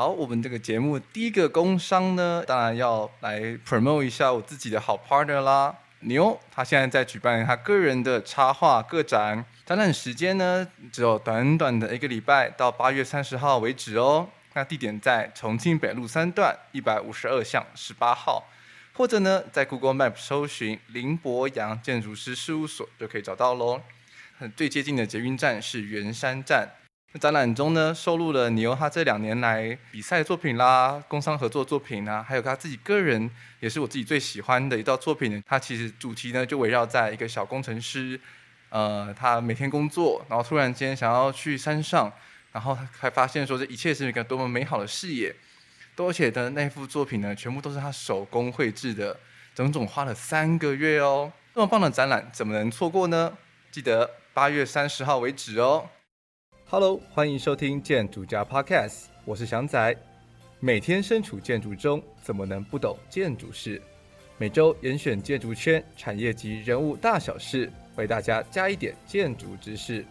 好，我们这个节目第一个工商呢，当然要来 promote 一下我自己的好 partner 啦。牛，他现在在举办他个人的插画个展，展览时间呢只有短短的一个礼拜，到八月三十号为止哦。那地点在重庆北路三段一百五十二巷十八号，或者呢在 Google Map 搜寻林博洋建筑师事务所就可以找到喽。最接近的捷运站是圆山站。展览中呢，收录了牛他这两年来比赛作品啦、工商合作作品啊，还有他自己个人也是我自己最喜欢的一道作品。他其实主题呢就围绕在一个小工程师，呃，他每天工作，然后突然间想要去山上，然后才发现说这一切是一个多么美好的视野。多而且的那幅作品呢，全部都是他手工绘制的，整整花了三个月哦。这么棒的展览怎么能错过呢？记得八月三十号为止哦。Hello，欢迎收听建筑家 Podcast，我是祥仔。每天身处建筑中，怎么能不懂建筑事？每周严选建筑圈产业及人物大小事，为大家加一点建筑知识。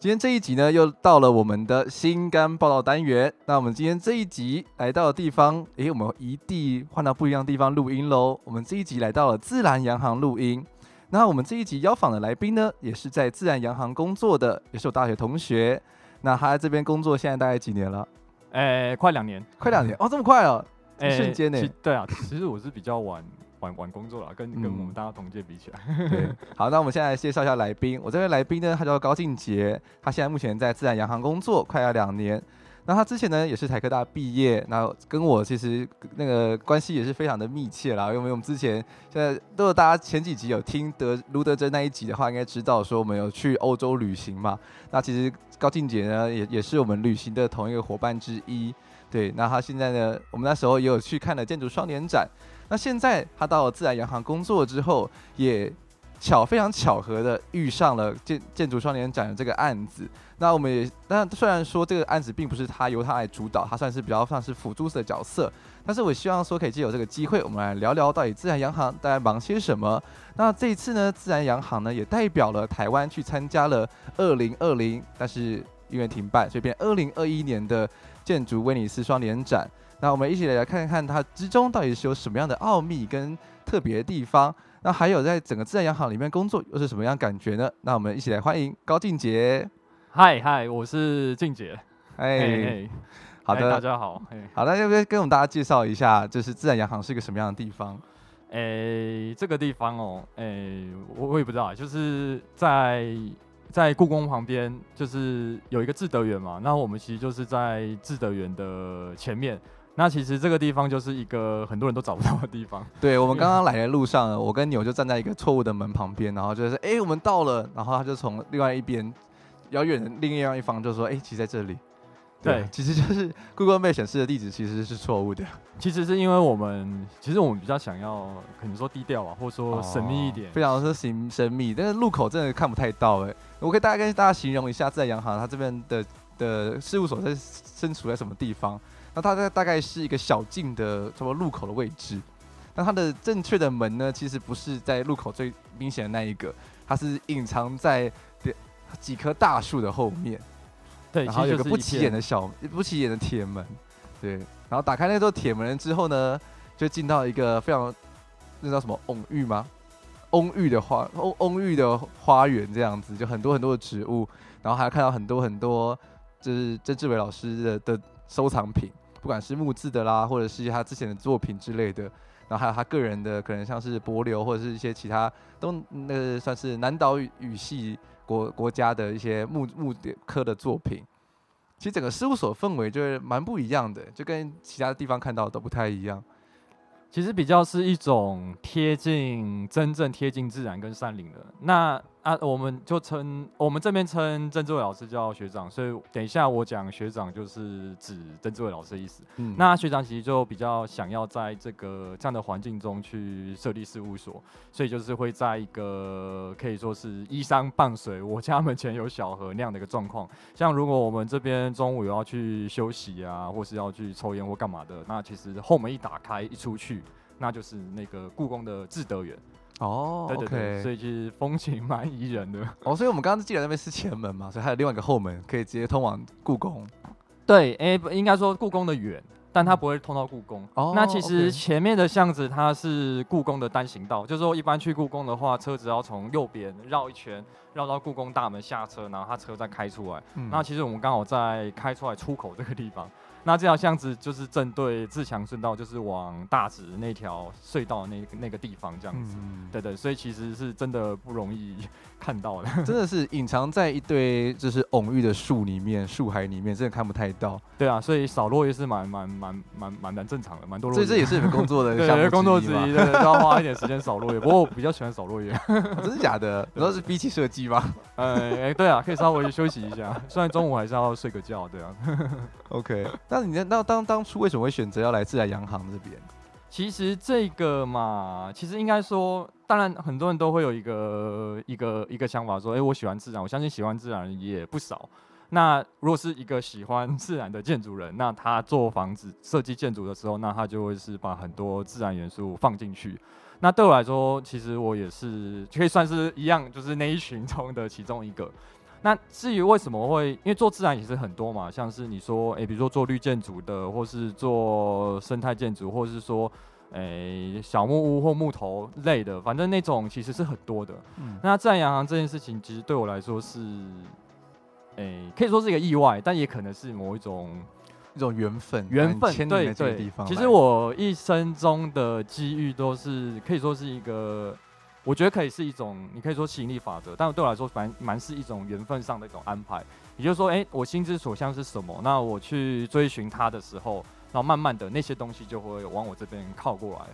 今天这一集呢，又到了我们的新肝报道单元。那我们今天这一集来到的地方，诶，我们一地换到不一样的地方录音喽。我们这一集来到了自然洋行录音。那我们这一集邀访的来宾呢，也是在自然洋行工作的，也是我大学同学。那他在这边工作现在大概几年了？诶，快两年，快两年哦，这么快哦，一瞬间呢？对啊，其实我是比较晚。晚晚 工作了，跟跟我们大家同届比起来，嗯，对，好，那我们现在介绍一下来宾。我这位来宾呢，他叫高敬杰，他现在目前在自然洋行工作，快要两年。那他之前呢，也是台科大毕业，那跟我其实那个关系也是非常的密切啦。因为我们之前现在如果大家前几集有听德卢德珍那一集的话，应该知道说我们有去欧洲旅行嘛。那其实高静杰呢，也也是我们旅行的同一个伙伴之一。对，那他现在呢，我们那时候也有去看了建筑双年展。那现在他到了自然洋行工作之后，也巧非常巧合的遇上了建建筑双年展的这个案子。那我们也，那虽然说这个案子并不是他由他来主导，他算是比较算是辅助的角色。但是我希望说可以借由这个机会，我们来聊聊到底自然洋行大概忙些什么。那这一次呢，自然洋行呢也代表了台湾去参加了二零二零，但是因为停办，所以变二零二一年的建筑威尼斯双年展。那我们一起来看看它之中到底是有什么样的奥秘跟特别的地方。那还有在整个自然洋行里面工作又是什么样感觉呢？那我们一起来欢迎高静杰。嗨嗨，我是静杰。哎、好的，大家好。好的，要不要跟我们大家介绍一下，就是自然洋行是一个什么样的地方？哎，这个地方哦，哎，我我也不知道，就是在在故宫旁边，就是有一个智德园嘛。那我们其实就是在智德园的前面。那其实这个地方就是一个很多人都找不到的地方。对，我们刚刚来的路上，我跟牛就站在一个错误的门旁边，然后就是哎、欸，我们到了，然后他就从另外一边遥远的另外一方就说，哎、欸，其实在这里。对，其实就是 Google Map 显示的地址其实是错误的。其实是因为我们其实我们比较想要可能说低调啊，或者说神秘一点，哦、非常的神神秘，但是路口真的看不太到哎。我可以大概跟大家形容一下，自然洋行它这边的的事务所在身处在什么地方。那它大大概是一个小径的什么路口的位置，那它的正确的门呢，其实不是在路口最明显的那一个，它是隐藏在几棵大树的后面。对，然后有个不起眼的小不起眼的铁门，对，然后打开那座铁门之后呢，就进到一个非常那叫什么翁寓吗？翁寓的花翁翁寓的花园这样子，就很多很多的植物，然后还看到很多很多就是曾志伟老师的的收藏品。不管是木质的啦，或者是他之前的作品之类的，然后还有他个人的，可能像是柏流或者是一些其他，都那个算是南岛语系国国家的一些木木科的作品。其实整个事务所氛围就是蛮不一样的，就跟其他地方看到的都不太一样。其实比较是一种贴近真正贴近自然跟山林的。那啊，我们就称我们这边称曾志伟老师叫学长，所以等一下我讲学长就是指曾志伟老师的意思。嗯，那学长其实就比较想要在这个这样的环境中去设立事务所，所以就是会在一个可以说是依山傍水，我家门前有小河那样的一个状况。像如果我们这边中午有要去休息啊，或是要去抽烟或干嘛的，那其实后门一打开一出去，那就是那个故宫的智德园。哦，对对对.所以其实风情蛮宜人的。哦，所以我们刚刚记得那边是前门嘛，所以还有另外一个后门可以直接通往故宫。对，哎、欸，应该说故宫的远，但它不会通到故宫。哦，那其实前面的巷子它是故宫的单行道，就是说一般去故宫的话，车子要从右边绕一圈，绕到故宫大门下车，然后它车再开出来。嗯，那其实我们刚好在开出来出口这个地方。那这条巷子就是正对自强顺道，就是往大直那条隧道那那个地方这样子。嗯、对，对对，所以其实是真的不容易看到的，真的是隐藏在一堆就是蓊郁的树里面、树海里面，真的看不太到。对啊，所以扫落叶是蛮蛮蛮蛮蛮蛮正常的，蛮多落叶。所以这也是你们工作的 项目对，工作之一，对，都要花一点时间扫落叶。不过我比较喜欢扫落叶，真的假的？主要是比起设计吗？哎哎，对啊，可以稍微休息一下，虽然中午还是要睡个觉，对啊。OK，那那你那当当初为什么会选择要来自然洋行这边？其实这个嘛，其实应该说，当然很多人都会有一个一个一个想法，说，哎，我喜欢自然，我相信喜欢自然也不少。那如果是一个喜欢自然的建筑人，那他做房子设计建筑的时候，那他就会是把很多自然元素放进去。那对我来说，其实我也是可以算是一样，就是那一群中的其中一个。那至于为什么会，因为做自然也是很多嘛，像是你说，诶、欸，比如说做绿建筑的，或是做生态建筑，或是说，诶、欸，小木屋或木头类的，反正那种其实是很多的。嗯、那自然洋行这件事情，其实对我来说是，诶、欸，可以说是一个意外，但也可能是某一种一种缘分，缘分。对对，其实我一生中的机遇都是可以说是一个。我觉得可以是一种，你可以说吸引力法则，但对我来说，蛮蛮是一种缘分上的一种安排。也就是说，哎、欸，我心之所向是什么？那我去追寻它的时候，然后慢慢的那些东西就会往我这边靠过来。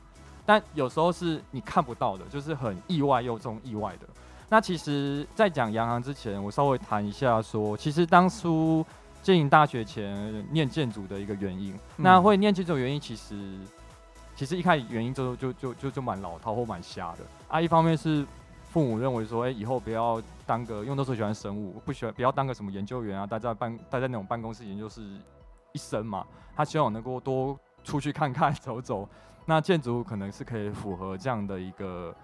但有时候是你看不到的，就是很意外又这种意外的。那其实，在讲洋行之前，我稍微谈一下说，其实当初进大学前念建筑的一个原因，嗯、那会念建筑原因其实。其实一开始原因就就就就就蛮老套或蛮瞎的啊。一方面是父母认为说，哎，以后不要当个，因为那时候喜欢生物，不喜欢不要当个什么研究员啊，待在办待在那种办公室研究室一生嘛。他希望我能够多出去看看走走。那建筑可能是可以符合这样的一个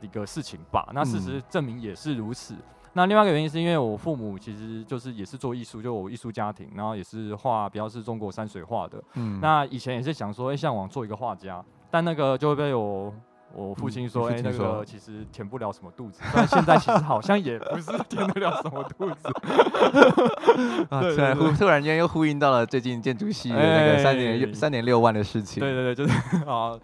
一个事情吧。那事实证明也是如此。嗯那另外一个原因是因为我父母其实就是也是做艺术，就我艺术家庭，然后也是画比较是中国山水画的。嗯。那以前也是想说，哎，向往做一个画家，但那个就会被我我父亲说，哎、嗯，那个其实填不了什么肚子。但现在其实好像也不是填得了什么肚子。啊，突然突然间又呼应到了最近建筑系的那个三点三点六万的事情。对对对，就是 啊。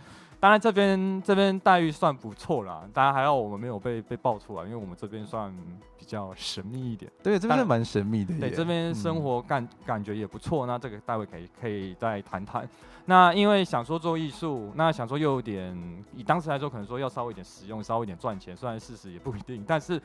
当然这边这边待遇算不错啦，当然还好我们没有被被爆出来，因为我们这边算比较神秘一点。对，这边是蛮神秘的。对，这边生活感、嗯、感觉也不错。那这个待会可以可以再谈谈。那因为想说做艺术，那想说又有点以当时来说，可能说要稍微一点实用，稍微一点赚钱，虽然事实也不一定，但是。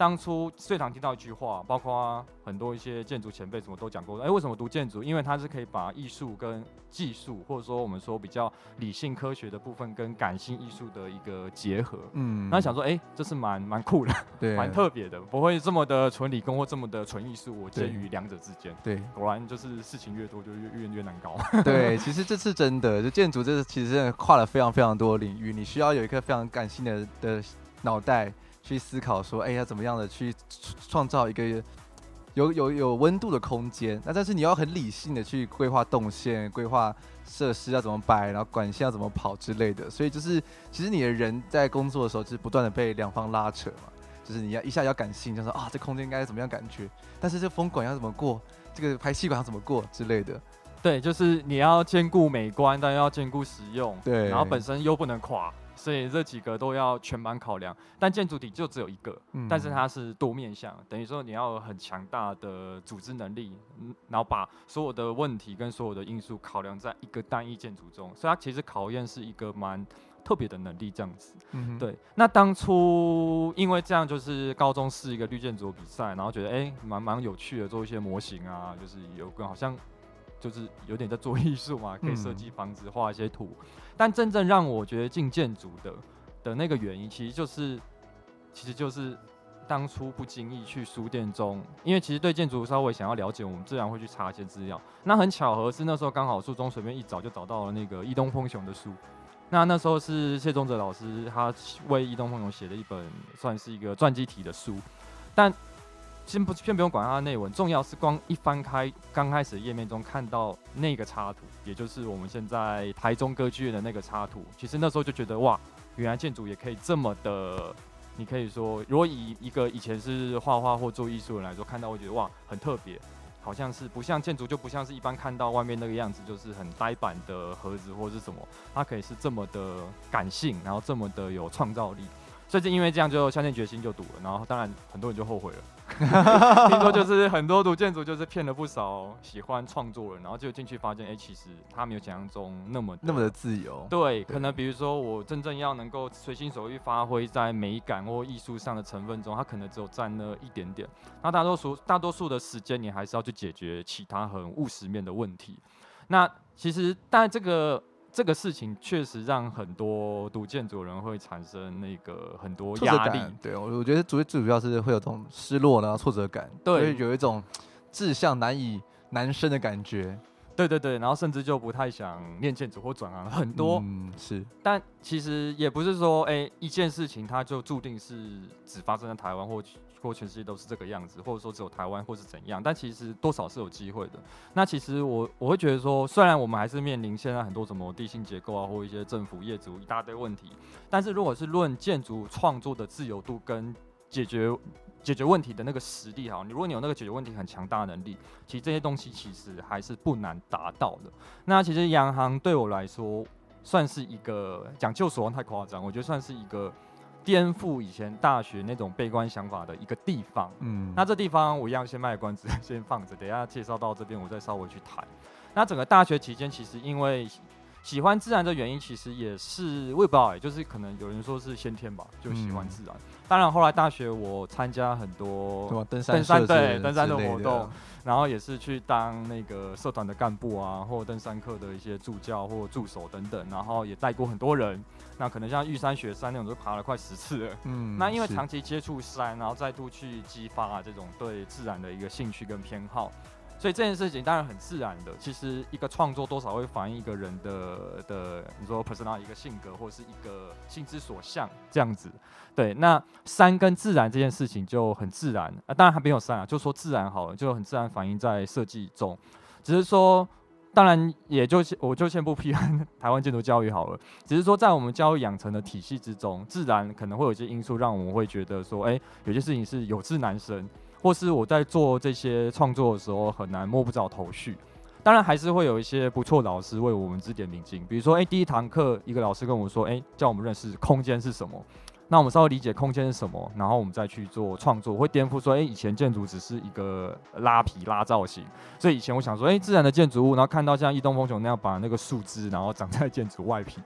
当初最常听到一句话，包括很多一些建筑前辈什么都讲过，哎、欸，为什么读建筑？因为它是可以把艺术跟技术，或者说我们说比较理性科学的部分跟感性艺术的一个结合。嗯，那想说，哎、欸，这是蛮蛮酷的，对，蛮特别的，不会这么的纯理工或这么的纯艺术，我介于两者之间。对，果然就是事情越多就越越越难搞。对，其实这是真的，就建筑这是其实跨了非常非常多的领域，你需要有一颗非常感性的的脑袋。去思考说，哎、欸，要怎么样的去创造一个有有有温度的空间？那但是你要很理性的去规划动线、规划设施要怎么摆，然后管线要怎么跑之类的。所以就是，其实你的人在工作的时候，就是不断的被两方拉扯嘛。就是你要一下要感性，就说啊，这空间应该怎么样感觉？但是这风管要怎么过？这个排气管要怎么过之类的？对，就是你要兼顾美观，但又要兼顾实用。对，然后本身又不能垮。所以这几个都要全盘考量，但建筑体就只有一个，嗯、但是它是多面向，等于说你要有很强大的组织能力，嗯，然后把所有的问题跟所有的因素考量在一个单一建筑中，所以它其实考验是一个蛮特别的能力这样子。嗯，对。那当初因为这样，就是高中是一个绿建筑比赛，然后觉得哎，蛮蛮有趣的，做一些模型啊，就是有个好像就是有点在做艺术嘛，可以设计房子、画一些图。嗯、但真正让我觉得进建筑的的那个原因，其实就是其实就是。当初不经意去书店中，因为其实对建筑稍微想要了解，我们自然会去查一些资料。那很巧合是那时候刚好书中随便一找就找到了那个伊东丰雄的书。那那时候是谢宗泽老师他为伊东丰雄写的一本算是一个传记体的书。但先不先不用管它的内文，重要是光一翻开刚开始页面中看到那个插图，也就是我们现在台中歌剧院的那个插图。其实那时候就觉得哇，原来建筑也可以这么的。你可以说，如果以一个以前是画画或做艺术人来说，看到会觉得哇，很特别，好像是不像建筑，就不像是一般看到外面那个样子，就是很呆板的盒子或是什么，它可以是这么的感性，然后这么的有创造力。所以就因为这样，就下定决心就读了，然后当然很多人就后悔了。听说就是很多读建筑就是骗了不少喜欢创作人，然后就进去发现，哎、欸，其实他没有想象中那么那么的自由。对，可能比如说我真正要能够随心所欲发挥在美感或艺术上的成分中，他可能只有占了一点点。那大多数大多数的时间，你还是要去解决其他很务实面的问题。那其实，但这个。这个事情确实让很多读建筑人会产生那个很多压力。对，我我觉得主最主要是会有这种失落然后挫折感，对，有一种志向难以难伸的感觉。对对对，然后甚至就不太想念建筑或转行很多。嗯，是。但其实也不是说，哎，一件事情它就注定是只发生在台湾或。或全世界都是这个样子，或者说只有台湾或是怎样，但其实多少是有机会的。那其实我我会觉得说，虽然我们还是面临现在很多什么地心结构啊，或一些政府业主一大堆问题，但是如果是论建筑创作的自由度跟解决解决问题的那个实力哈，你如果你有那个解决问题很强大的能力，其实这些东西其实还是不难达到的。那其实洋行对我来说算是一个讲救死太夸张，我觉得算是一个。颠覆以前大学那种悲观想法的一个地方，嗯，那这地方我一样先卖关子，先放着，等一下介绍到这边我再稍微去谈。那整个大学期间，其实因为喜欢自然的原因，其实也是我也不知道，就是可能有人说是先天吧，就喜欢自然。嗯、当然后来大学我参加很多登山、登山对登山的活动。然后也是去当那个社团的干部啊，或登山课的一些助教或助手等等，然后也带过很多人。那可能像玉山、雪山那种，都爬了快十次了。嗯，那因为长期接触山，然后再度去激发这种对自然的一个兴趣跟偏好。所以这件事情当然很自然的，其实一个创作多少会反映一个人的的，你说 personal 一个性格或是一个心之所向这样子。对，那山跟自然这件事情就很自然啊，当然还没有山啊，就说自然好了，就很自然反映在设计中。只是说，当然也就我就先不批判 台湾建筑教育好了，只是说在我们教育养成的体系之中，自然可能会有一些因素让我们会觉得说，哎，有些事情是有志难伸。或是我在做这些创作的时候很难摸不着头绪，当然还是会有一些不错老师为我们指点迷津。比如说，哎，第一堂课一个老师跟我说，哎，叫我们认识空间是什么。那我们稍微理解空间是什么，然后我们再去做创作，会颠覆说，哎，以前建筑只是一个拉皮拉造型。所以以前我想说，哎，自然的建筑物，然后看到像伊东丰雄那样把那个树枝，然后长在建筑外皮，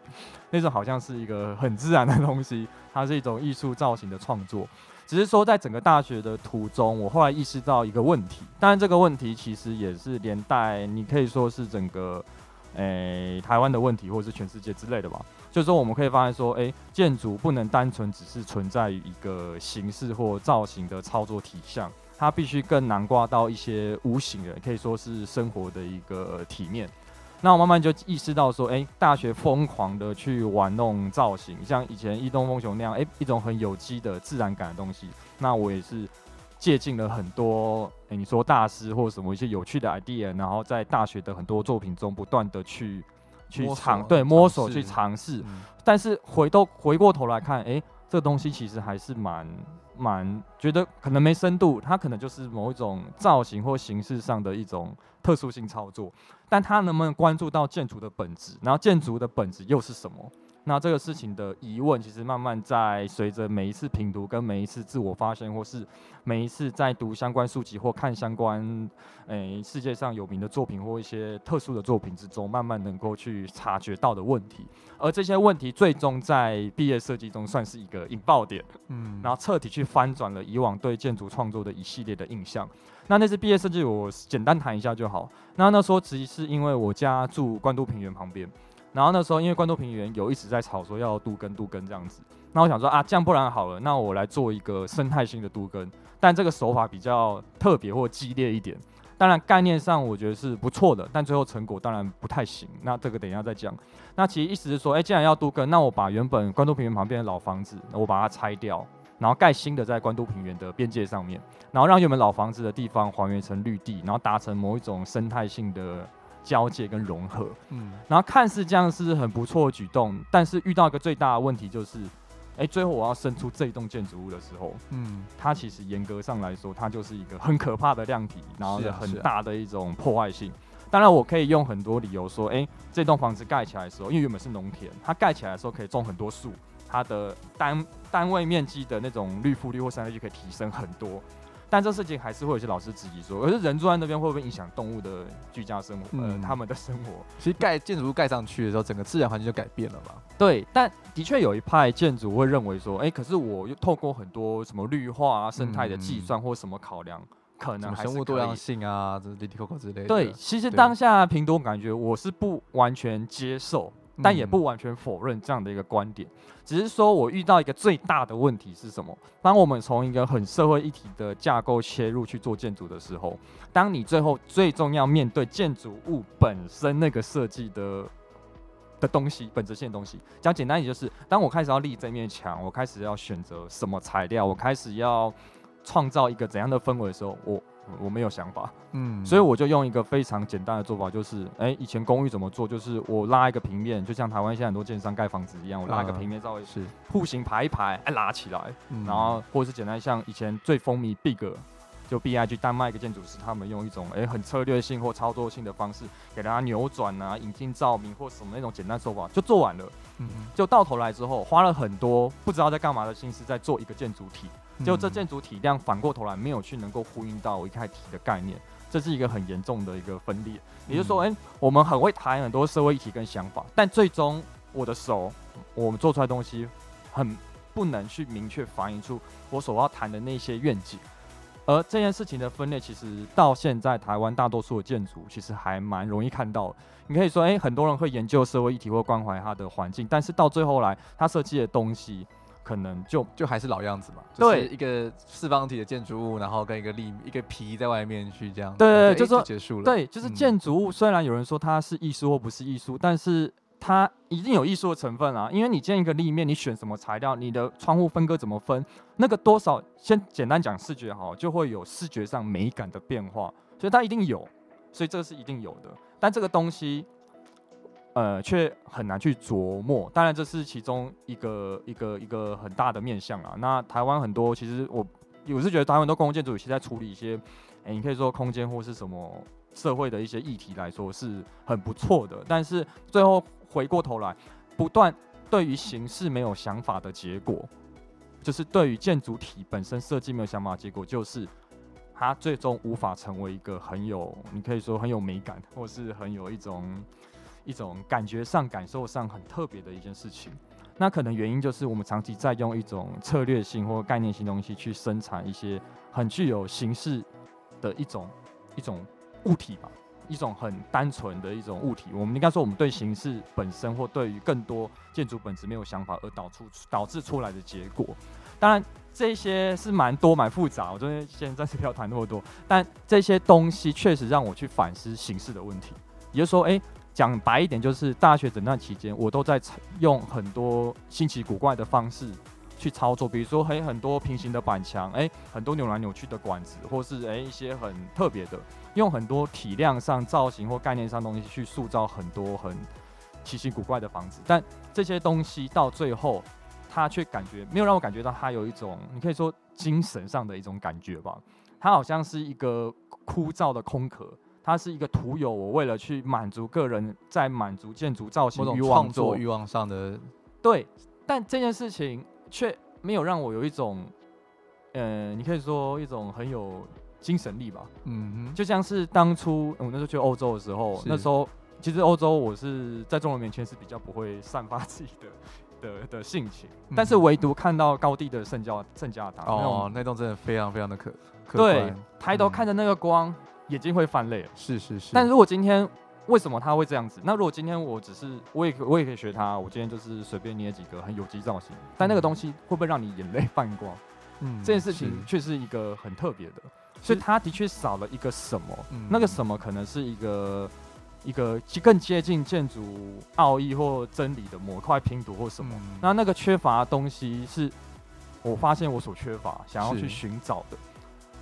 那种好像是一个很自然的东西，它是一种艺术造型的创作。只是说，在整个大学的途中，我后来意识到一个问题。当然，这个问题其实也是连带，你可以说是整个，诶、台湾的问题，或者是全世界之类的吧。就是说，我们可以发现说，诶、建筑不能单纯只是存在于一个形式或造型的操作体象，它必须更囊括到一些无形的，可以说是生活的一个体面。那我慢慢就意识到说，哎、大学疯狂的去玩弄造型，像以前伊东风雄那样，哎、一种很有机的自然感的东西。那我也是借鉴了很多，哎、你说大师或什么一些有趣的 idea，然后在大学的很多作品中不断的去去尝，对，摸索去尝试。嗯、但是回头回过头来看，哎、欸，这东西其实还是蛮蛮觉得可能没深度，它可能就是某一种造型或形式上的一种特殊性操作。但它能不能关注到建筑的本质？然后建筑的本质又是什么？那这个事情的疑问，其实慢慢在随着每一次品读跟每一次自我发现，或是每一次在读相关书籍或看相关诶、欸、世界上有名的作品或一些特殊的作品之中，慢慢能够去察觉到的问题。而这些问题最终在毕业设计中算是一个引爆点，嗯，然后彻底去翻转了以往对建筑创作的一系列的印象。那那次毕业设计，我简单谈一下就好。那那时候其实是因为我家住关渡平原旁边。然后那时候，因为关渡平原有一直在吵说要都更都更这样子，那我想说啊，这样不然好了，那我来做一个生态性的都更，但这个手法比较特别或激烈一点。当然概念上我觉得是不错的，但最后成果当然不太行。那这个等一下再讲。那其实意思是说，哎，既然要都更，那我把原本关渡平原旁边的老房子，我把它拆掉，然后盖新的在关渡平原的边界上面，然后让原本老房子的地方还原成绿地，然后达成某一种生态性的。交界跟融合，嗯，然后看似这样是很不错的举动，但是遇到一个最大的问题就是，哎，最后我要伸出这栋建筑物的时候，嗯，它其实严格上来说，它就是一个很可怕的量体，然后很大的一种破坏性。当然，我可以用很多理由说，哎，这栋房子盖起来的时候，因为原本是农田，它盖起来的时候可以种很多树，它的单单位面积的那种绿覆率或生态就可以提升很多。但这事情还是会有些老师质疑说，可是人住在那边会不会影响动物的居家生活？嗯，他们的生活。其实盖建筑物盖上去的时候，整个自然环境就改变了嘛。对，但的确有一派建筑会认为说，哎、欸，可是我又透过很多什么绿化啊、生态的计算或什么考量，嗯、可能还是生物多样性啊，这滴滴扣扣之类的。对，其实当下平多感觉我是不完全接受。但也不完全否认这样的一个观点，只是说我遇到一个最大的问题是什么？当我们从一个很社会一体的架构切入去做建筑的时候，当你最后最重要面对建筑物本身那个设计的的东西，本质性的东西，讲简单一点就是，当我开始要立这面墙，我开始要选择什么材料，我开始要创造一个怎样的氛围的时候，我。我没有想法，嗯，所以我就用一个非常简单的做法，就是，哎、欸，以前公寓怎么做？就是我拉一个平面，就像台湾现在很多建商盖房子一样，我拉一个平面，稍微是户型排一排，哎，拉起来，嗯、然后或者是简单像以前最风靡 Big，就 B I G 丹麦一个建筑师，他们用一种哎、欸、很策略性或操作性的方式，给大家扭转啊，引进照明或什么那种简单手法就做完了，嗯，就到头来之后花了很多不知道在干嘛的心思在做一个建筑体。就这建筑体量反过头来没有去能够呼应到我一开始提的概念，这是一个很严重的一个分裂。也就是说，哎，我们很会谈很多社会议题跟想法，但最终我的手，我们做出来的东西，很不能去明确反映出我所要谈的那些愿景。而这件事情的分裂，其实到现在台湾大多数的建筑其实还蛮容易看到。你可以说，哎，很多人会研究社会议题或关怀它的环境，但是到最后来，他设计的东西。可能就就还是老样子嘛，对，一个四方体的建筑物，然后跟一个立一个皮在外面去这样，对对对，就说结束了。对，就是建筑物，虽然有人说它是艺术或不是艺术，但是它一定有艺术的成分啊。因为你建一个立面，你选什么材料，你的窗户分割怎么分，那个多少，先简单讲视觉好，就会有视觉上美感的变化，所以它一定有，所以这个是一定有的。但这个东西。呃，却很难去琢磨。当然，这是其中一个一个一个很大的面向啊。那台湾很多，其实我我是觉得台湾很多公共建筑其实在处理一些，哎、你可以说空间或是什么社会的一些议题来说是很不错的。但是最后回过头来，不断对于形式没有想法的结果，就是对于建筑体本身设计没有想法的结果，就是它最终无法成为一个很有，你可以说很有美感，或是很有一种。一种感觉上、感受上很特别的一件事情，那可能原因就是我们长期在用一种策略性或概念性东西去生产一些很具有形式的一种一种物体吧，一种很单纯的一种物体。我们应该说，我们对形式本身或对于更多建筑本质没有想法，而导出导致出来的结果。当然，这些是蛮多蛮复杂，我这边现在暂时不要谈那么多。但这些东西确实让我去反思形式的问题，也就是说，哎、讲白一点，就是大学整段期间，我都在用很多新奇古怪的方式去操作，比如说嘿很多平行的板墙，哎，很多扭来扭去的管子，或是哎一些很特别的，用很多体量上、造型或概念上东西去塑造很多很奇形古怪的房子。但这些东西到最后，它却感觉没有让我感觉到它有一种，你可以说精神上的一种感觉吧。它好像是一个枯燥的空壳。它是一个徒有我为了去满足个人在满足建筑造型欲望、创作欲望上的对，但这件事情却没有让我有一种，呃，你可以说一种很有精神力吧。嗯哼，就像是当初我那时候去欧洲的时候，那时候其实欧洲我是在中国面前是比较不会散发自己的。的的性情，但是唯独看到高地的圣教圣家堂哦，那栋真的非常非常的可，可对，抬头看着那个光，嗯、眼睛会泛泪。是是是。但如果今天为什么他会这样子？那如果今天我只是我也我也可以学他，我今天就是随便捏几个很有机造型，但那个东西会不会让你眼泪泛光？嗯，这件事情却是一个很特别的，所以他的确少了一个什么，嗯、那个什么可能是一个。一个更接近建筑奥义或真理的模块拼图或什么，嗯、那那个缺乏的东西是，我发现我所缺乏，想要去寻找的。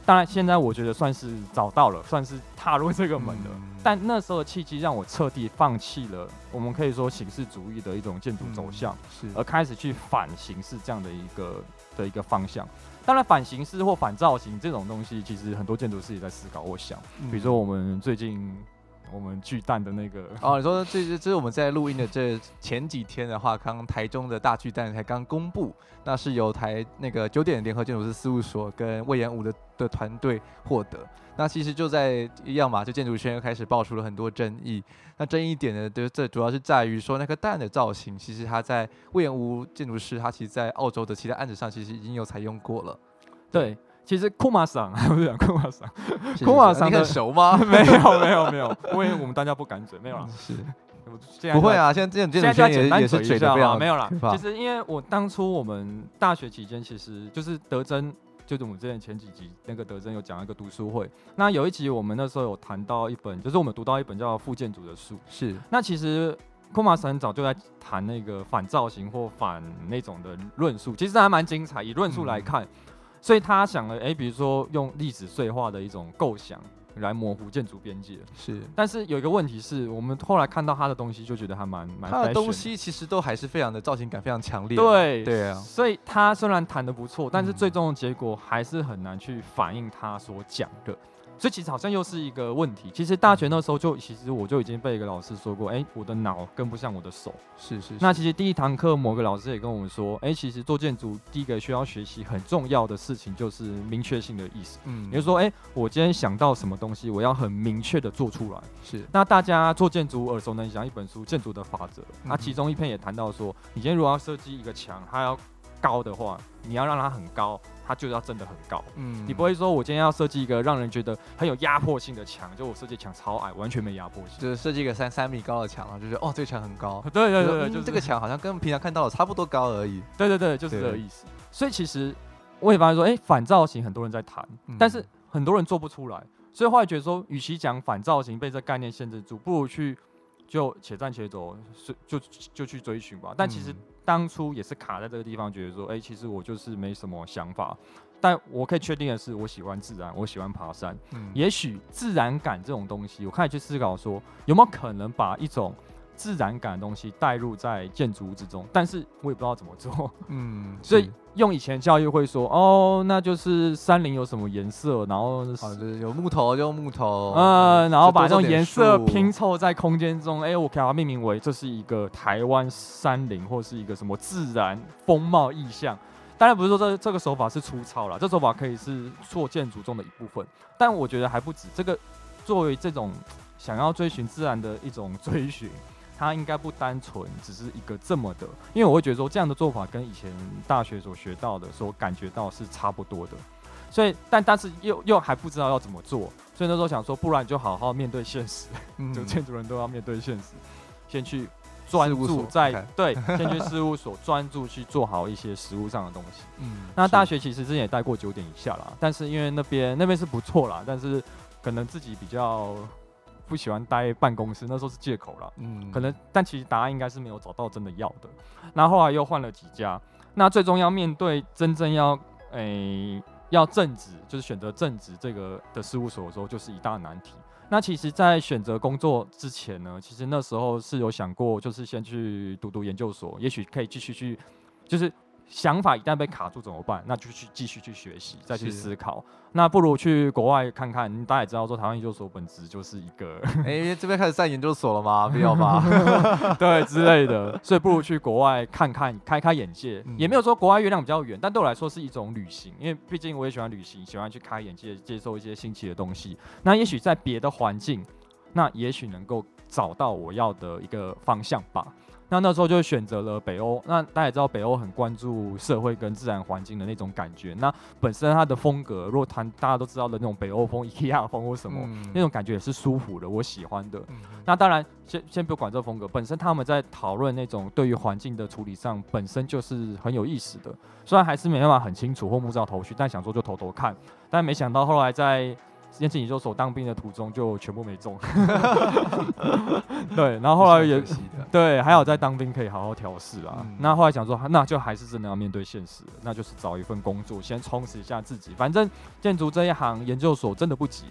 是当然，现在我觉得算是找到了，算是踏入这个门了。嗯、但那时候的契机让我彻底放弃了，我们可以说形式主义的一种建筑走向，嗯、是而开始去反形式这样的一个的一个方向。当然，反形式或反造型这种东西，其实很多建筑师也在思考。我想，比如说我们最近。我们巨蛋的那个哦，你说这这这是我们在录音的这前几天的话，刚台中的大巨蛋才刚公布，那是由台那个九点联合建筑师事务所跟魏延武的的团队获得。那其实就在一样嘛，就建筑圈又开始爆出了很多争议。那争议点呢，就这主要是在于说那个蛋的造型，其实它在魏延武建筑师他其实在澳洲的其他案子上其实已经有采用过了。对。其实库马桑，不是讲库马桑，库马桑很熟吗？没有没有没有，因为我们大家不敢嘴，没有啦。是，不会啊，现在这种现在也也是嘴的非常没有啦。其实因为我当初我们大学期间，其实就是德珍，就是我们之前前几集那个德珍有讲一个读书会。那有一集我们那时候有谈到一本，就是我们读到一本叫《副建筑》的书。是。那其实库马桑早就在谈那个反造型或反那种的论述，其实还蛮精彩。以论述来看。嗯所以他想了，哎、欸，比如说用历史碎化的一种构想来模糊建筑边界，是。但是有一个问题是，我们后来看到他的东西，就觉得还蛮蛮。他的东西其实都还是非常的造型感非常强烈。对对啊。所以他虽然谈的不错，但是最终的结果还是很难去反映他所讲的。所以其实好像又是一个问题。其实大学那时候就，其实我就已经被一个老师说过，哎、欸，我的脑跟不上我的手。是是，是。那其实第一堂课，某个老师也跟我们说，哎、欸，其实做建筑第一个需要学习很重要的事情就是明确性的意思。嗯。也就是说，哎、欸，我今天想到什么东西，我要很明确的做出来。是。那大家做建筑耳熟能详一本书《建筑的法则》，那其中一篇也谈到说，你今天如果要设计一个墙，它要高的话，你要让它很高。它就要真的很高，嗯，你不会说我今天要设计一个让人觉得很有压迫性的墙，就我设计墙超矮，完全没压迫性，就是设计一个三三米高的墙然后，就是哦，这个墙很高，对对对，就是这个墙好像跟平常看到的差不多高而已，对对对，就是这个意思。所以其实我也发现说，哎，反造型很多人在谈，但是很多人做不出来，所以后来觉得说，与其讲反造型被这概念限制住，不如去就且战且走，就就就去追寻吧。但其实。当初也是卡在这个地方，觉得说，哎、欸，其实我就是没什么想法，但我可以确定的是，我喜欢自然，我喜欢爬山。嗯，也许自然感这种东西，我开始去思考说，有没有可能把一种自然感的东西带入在建筑物之中？但是我也不知道怎么做。嗯，所以。用以前教育会说哦，那就是山林有什么颜色，然后好的有木头就用木头，嗯，然后把这种颜色拼凑在空间中，哎、欸，我给它命名为这是一个台湾山林或是一个什么自然风貌意象。当然不是说这这个手法是粗糙了，这手法可以是做建筑中的一部分，但我觉得还不止这个，作为这种想要追寻自然的一种追寻。它应该不单纯只是一个这么的，因为我会觉得说这样的做法跟以前大学所学到的、所感觉到是差不多的，所以但但是又又还不知道要怎么做，所以那时候想说，不然就好好面对现实，嗯、就建筑人都要面对现实，先去专注在对，先去事务所专注去做好一些实物上的东西。嗯，那大学其实之前也待过九点以下啦，但是因为那边那边是不错啦，但是可能自己比较。不喜欢待办公室，那时候是借口了。嗯，可能，但其实答案应该是没有找到真的要的。那后，来又换了几家，那最终要面对真正要诶、欸、要正职，就是选择正职这个的事务所的时候，就是一大难题。那其实，在选择工作之前呢，其实那时候是有想过，就是先去读读研究所，也许可以继续去，就是想法一旦被卡住怎么办？那就去继续去学习，再去思考。那不如去国外看看。大家也知道说，台湾研究所本质就是一个，哎、欸，这边开始上研究所了吗？不要吧，对之类的。所以不如去国外看看，开开眼界。嗯、也没有说国外月亮比较圆，但对我来说是一种旅行，因为毕竟我也喜欢旅行，喜欢去开眼界，接受一些新奇的东西。那也许在别的环境，那也许能够找到我要的一个方向吧。那那时候就选择了北欧。那大家也知道，北欧很关注社会跟自然环境的那种感觉。那本身它的风格，如果谈大家都知道的那种北欧风、IKEA 风或什么、嗯、那种感觉也是舒服的，我喜欢的。嗯、那当然，先先不管这个风格，本身他们在讨论那种对于环境的处理上，本身就是很有意思的。虽然还是没办法很清楚或摸不着头绪，但想说就偷偷看。但没想到后来在先进研究所当兵的途中就全部没中，对，然后后来也对，还好在当兵可以好好调试啊。嗯、那后来想说，那就还是真的要面对现实，那就是找一份工作，先充实一下自己。反正建筑这一行研究所真的不急。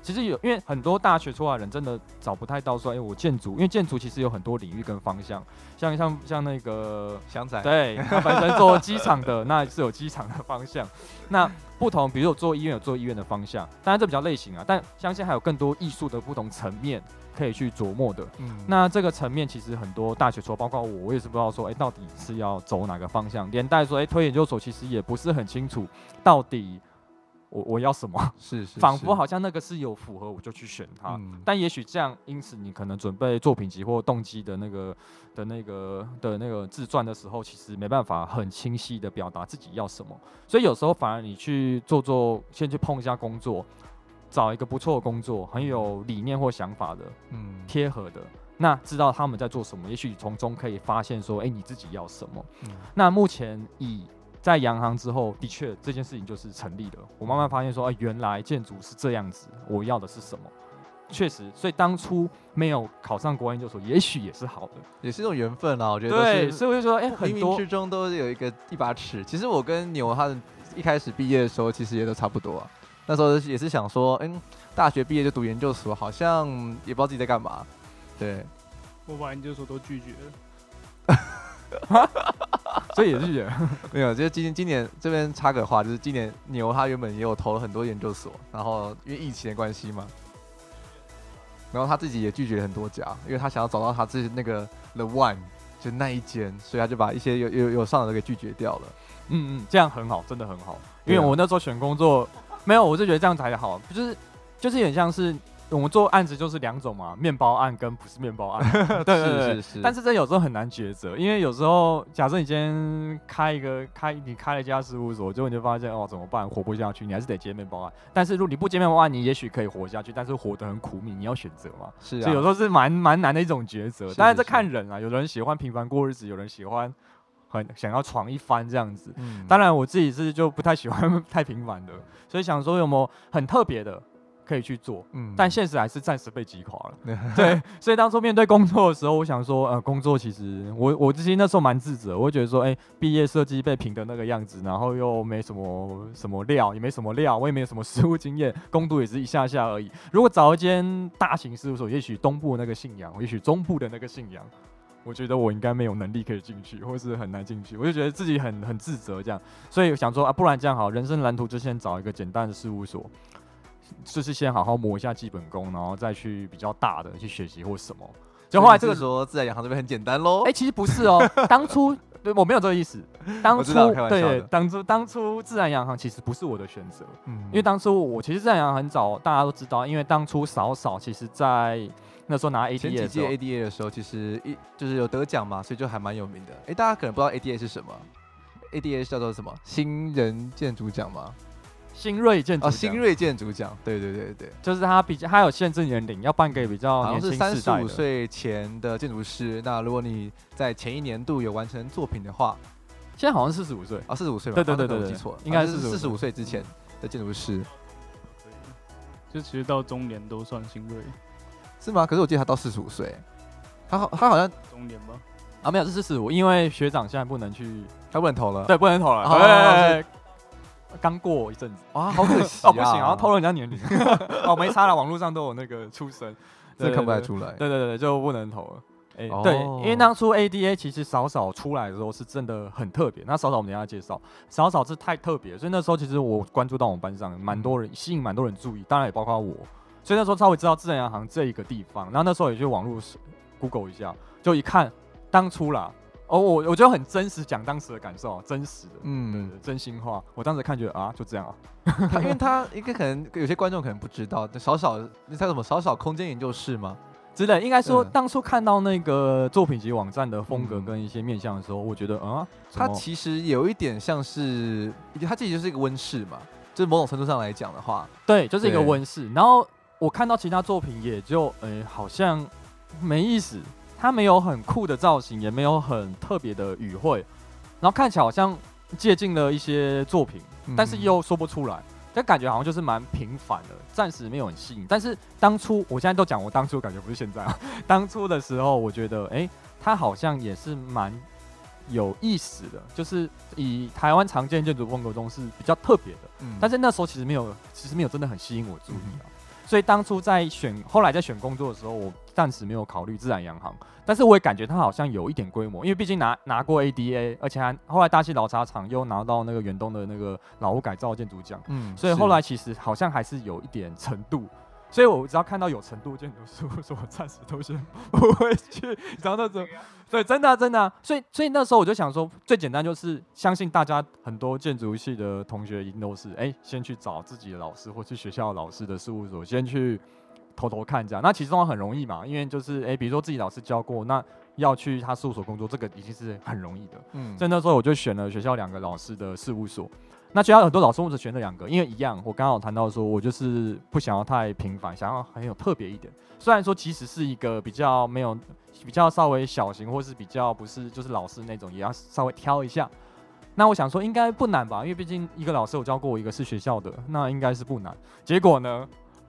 其实有，因为很多大学出来的人真的找不太到说，哎、欸，我建筑，因为建筑其实有很多领域跟方向，像像像那个 祥仔，对，他本身做机场的，那是有机场的方向。那不同，比如说做医院有做医院的方向，当然这比较类型啊，但相信还有更多艺术的不同层面可以去琢磨的。嗯，那这个层面其实很多大学说，包括我，我也是不知道说，哎、欸，到底是要走哪个方向，连带说，哎、欸，推研究所其实也不是很清楚到底。我我要什么？是是，仿佛好像那个是有符合，我就去选它。嗯、但也许这样，因此你可能准备作品集或动机的那个的那个的那个自传的时候，其实没办法很清晰的表达自己要什么。所以有时候反而你去做做，先去碰一下工作，找一个不错的工作，很有理念或想法的，嗯，贴合的，那知道他们在做什么，也许从中可以发现说，哎、欸，你自己要什么。嗯、那目前以在洋行之后，的确这件事情就是成立了。我慢慢发现说，哎，原来建筑是这样子。我要的是什么？确实，所以当初没有考上国外研究所，也许也是好的，也是一种缘分啊。我觉得对，所以我就说，哎，冥冥之中都有一个一把尺。其实我跟牛他一开始毕业的时候，其实也都差不多啊。那时候也是想说，嗯，大学毕业就读研究所，好像也不知道自己在干嘛。对，我把研究所都拒绝了。所以也是也 没有，就是今年今年这边插个话，就是今年牛他原本也有投了很多研究所，然后因为疫情的关系嘛，然后他自己也拒绝了很多家，因为他想要找到他自己那个 the one 就那一间，所以他就把一些有有有上的给拒绝掉了。嗯嗯，这样很好，真的很好，因为我那时候选工作没有，我就觉得这样才好，就是就是有点像是。我们做案子就是两种嘛，面包案跟不是面包案。对对对，是是是。但是这有时候很难抉择，因为有时候假设你今天开一个开你开了一家事务所，结果你就发现哦怎么办，活不下去，你还是得接面包案。但是如果你不接面包案，你也许可以活下去，但是活得很苦命，你要选择嘛。是啊。所以有时候是蛮蛮难的一种抉择。当然这看人啊，有人喜欢平凡过日子，有人喜欢很想要闯一番这样子。嗯。当然我自己是就不太喜欢 太平凡的，所以想说有没有很特别的。可以去做，嗯，但现实还是暂时被击垮了。嗯、对，所以当初面对工作的时候，我想说，呃，工作其实我我自己那时候蛮自责，我会觉得说，哎、欸，毕业设计被评的那个样子，然后又没什么什么料，也没什么料，我也没有什么实务经验，工读也是一下下而已。如果找一间大型事务所，也许东部的那个信仰，也许中部的那个信仰，我觉得我应该没有能力可以进去，或是很难进去，我就觉得自己很很自责这样。所以想说啊，不然这样好，人生蓝图就先找一个简单的事务所。就是先好好磨一下基本功，然后再去比较大的去学习或什么。就后来这个说自然洋行这边很简单喽。哎，其实不是哦，当初 对我没有这个意思。当初对，当初当初自然洋行其实不是我的选择。嗯，因为当初我其实自然洋行很早，大家都知道，因为当初扫扫其实在那时候拿 ADA 前几届 ADA 的时候，其实一就是有得奖嘛，所以就还蛮有名的。哎，大家可能不知道 ADA 是什么？ADA 叫做什么？新人建筑奖吗？新锐建筑哦，新锐建筑奖，对对对对，就是他比较，他有限制年龄，要办给比较年轻世代的。好像是三十五岁前的建筑师。那如果你在前一年度有完成作品的话，现在好像四十五岁啊，四十五岁吧？对对对对，我记错了，应该是四十五岁之前的建筑师。就其实到中年都算新锐，是吗？可是我记得他到四十五岁，他好他好像中年吗？啊，没有，这是四十五，因为学长现在不能去，他不能投了，对，不能投了。刚过一阵子啊，好可惜啊！哦，不行，然后透露人家年龄 哦，没差了，网络上都有那个出生，这看不太出来。对对对，就不能投了。哎、哦对，因为当初 ADA 其实少少出来的时候是真的很特别。那少少我们等一下介绍，少少是太特别，所以那时候其实我关注到我们班上蛮多人，吸引蛮多人注意，当然也包括我。所以那时候稍微知道自然洋行这一个地方，然后那时候也去网络 Google 一下，就一看当初啦，哦，我我觉得很真实讲当时的感受，真实的，嗯，对对，真心话。我当时看觉得啊，就这样啊，因为他应该可能有些观众可能不知道，少少那叫什么少少空间研究室吗？之类，应该说当初看到那个作品集网站的风格跟一些面向的时候，我觉得啊，它其实有一点像是，它自己就是一个温室嘛，就是某种程度上来讲的话，对，就是一个温室，然后。我看到其他作品也就，呃、欸，好像没意思。它没有很酷的造型，也没有很特别的语汇，然后看起来好像借鉴了一些作品，但是又说不出来，但感觉好像就是蛮平凡的，暂时没有很吸引。但是当初，我现在都讲我当初感觉不是现在啊，当初的时候，我觉得，哎、欸，它好像也是蛮有意思的，就是以台湾常见建筑风格中是比较特别的。嗯，但是那时候其实没有，其实没有真的很吸引我注意啊。嗯所以当初在选，后来在选工作的时候，我暂时没有考虑自然洋行，但是我也感觉它好像有一点规模，因为毕竟拿拿过 ADA，而且还后来大溪老茶厂又拿到那个远东的那个老屋改造建筑奖，嗯，所以后来其实好像还是有一点程度。所以，我只要看到有程度建筑师，我说我暂时都先不会去。然后那种，对，真的、啊、真的、啊。所以，所以那时候我就想说，最简单就是相信大家很多建筑系的同学一定都是，哎、欸，先去找自己的老师或去学校老师的事务所，先去偷偷看这样。那其实很容易嘛，因为就是，哎、欸，比如说自己老师教过，那要去他事务所工作，这个已经是很容易的。嗯。所以那时候我就选了学校两个老师的事务所。那学校很多老师我只选了两个，因为一样，我刚刚有谈到说，我就是不想要太平凡，想要很有特别一点。虽然说其实是一个比较没有、比较稍微小型，或是比较不是就是老师那种，也要稍微挑一下。那我想说应该不难吧，因为毕竟一个老师有教过我，一个是学校的，那应该是不难。结果呢，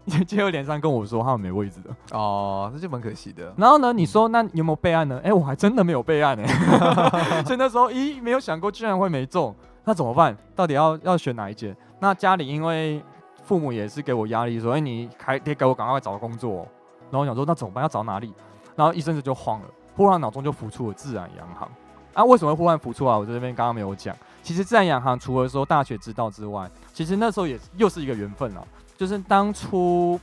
接二连三跟我说他们没位置的哦，那就蛮可惜的。然后呢，你说那有没有备案呢？哎、欸，我还真的没有备案呢。所以那时候咦，没有想过居然会没中。那怎么办？到底要要选哪一间？那家里因为父母也是给我压力，说：“哎、欸，你还得给我赶快找个工作、喔。”然后我想说：“那怎么办？要找哪里？”然后一阵子就慌了，忽然脑中就浮出了自然洋行。啊，为什么会忽然浮出来？我这边刚刚没有讲。其实自然洋行除了说大学知道之外，其实那时候也又是一个缘分了。就是当初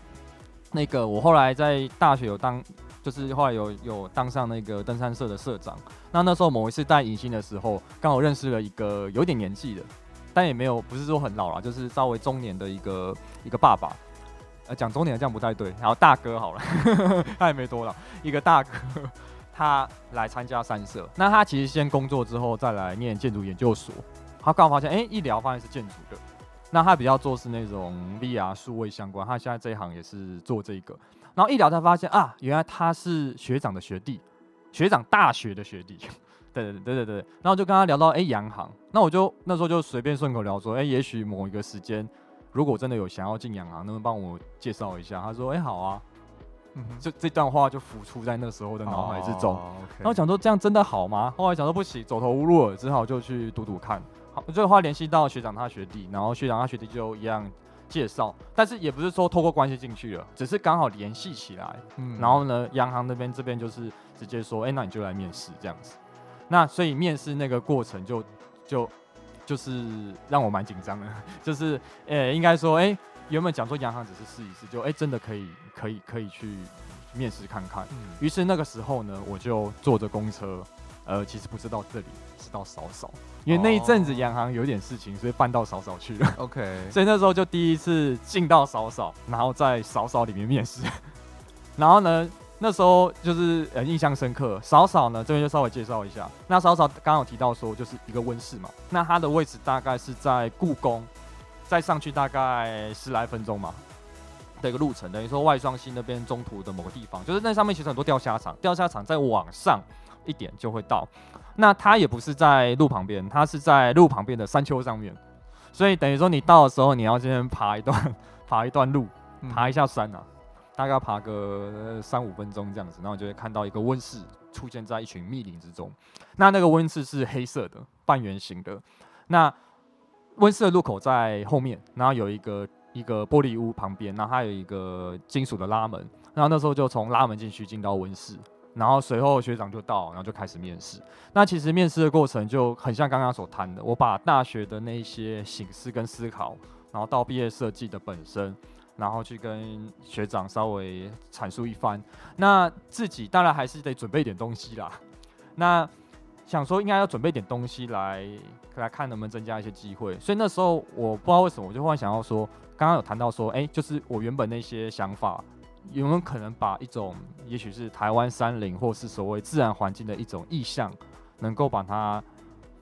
那个我后来在大学有当。就是后来有有当上那个登山社的社长，那那时候某一次带迎新的时候，刚好认识了一个有点年纪的，但也没有不是说很老啦，就是稍微中年的一个一个爸爸，呃，讲中年这样不太对，然后大哥好了，他也没多老，一个大哥，他来参加山社，那他其实先工作之后再来念建筑研究所，他刚好发现，哎、一聊发现是建筑的，那他比较做是那种 VR 数位相关，他现在这一行也是做这个。然后一聊才发现啊，原来他是学长的学弟，学长大学的学弟，对对对对对。然后就跟他聊到哎，洋行，那我就那时候就随便顺口聊说，哎，也许某一个时间，如果真的有想要进洋行，能不能帮我介绍一下？他说，哎，好啊。嗯，这这段话就浮出在那时候的脑海之中。Oh. 然后讲说这样真的好吗？后来讲说不行，走投无路了，只好就去赌赌看。好，最后话联系到学长他学弟，然后学长他学弟就一样。介绍，但是也不是说透过关系进去了，只是刚好联系起来。嗯，然后呢，洋行那边这边就是直接说，哎、欸，那你就来面试这样子。那所以面试那个过程就就就是让我蛮紧张的，就是呃、欸，应该说，哎、欸，原本讲说洋行只是试一试，就哎、欸，真的可以可以可以去面试看看。于、嗯、是那个时候呢，我就坐着公车，呃，其实不知道这里，是到扫扫。因为那一阵子洋行有点事情，所以搬到扫扫去了。OK，所以那时候就第一次进到扫扫，然后在扫扫里面面试。然后呢，那时候就是呃印象深刻。扫扫呢这边就稍微介绍一下。那扫扫刚刚有提到说就是一个温室嘛，那它的位置大概是在故宫，再上去大概十来分钟嘛的一个路程，等于说外双溪那边中途的某个地方，就是那上面其实很多钓虾场，钓虾场再往上一点就会到。那它也不是在路旁边，它是在路旁边的山丘上面，所以等于说你到的时候，你要先爬一段，爬一段路，爬一下山啊，大概要爬个三五分钟这样子，然后就会看到一个温室出现在一群密林之中。那那个温室是黑色的，半圆形的。那温室的入口在后面，然后有一个一个玻璃屋旁边，然后还有一个金属的拉门，然后那时候就从拉门进去进到温室。然后随后学长就到，然后就开始面试。那其实面试的过程就很像刚刚所谈的，我把大学的那些形式跟思考，然后到毕业设计的本身，然后去跟学长稍微阐述一番。那自己当然还是得准备一点东西啦。那想说应该要准备点东西来来看能不能增加一些机会。所以那时候我不知道为什么，我就忽然想要说，刚刚有谈到说，哎，就是我原本那些想法。有没有可能把一种，也许是台湾山林，或是所谓自然环境的一种意象，能够把它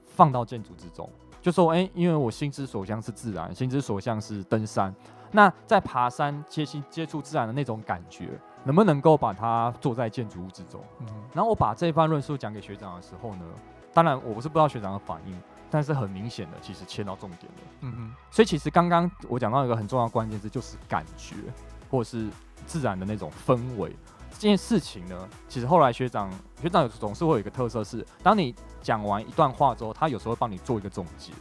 放到建筑之中？就说，哎、欸，因为我心之所向是自然，心之所向是登山。那在爬山接近接触自然的那种感觉，能不能够把它做在建筑物之中？嗯，然后我把这一番论述讲给学长的时候呢，当然我不是不知道学长的反应，但是很明显的，其实切到重点了。嗯嗯，所以其实刚刚我讲到一个很重要的关键字，就是感觉，或是。自然的那种氛围，这件事情呢，其实后来学长学长有总是会有一个特色是，当你讲完一段话之后，他有时候会帮你做一个总结，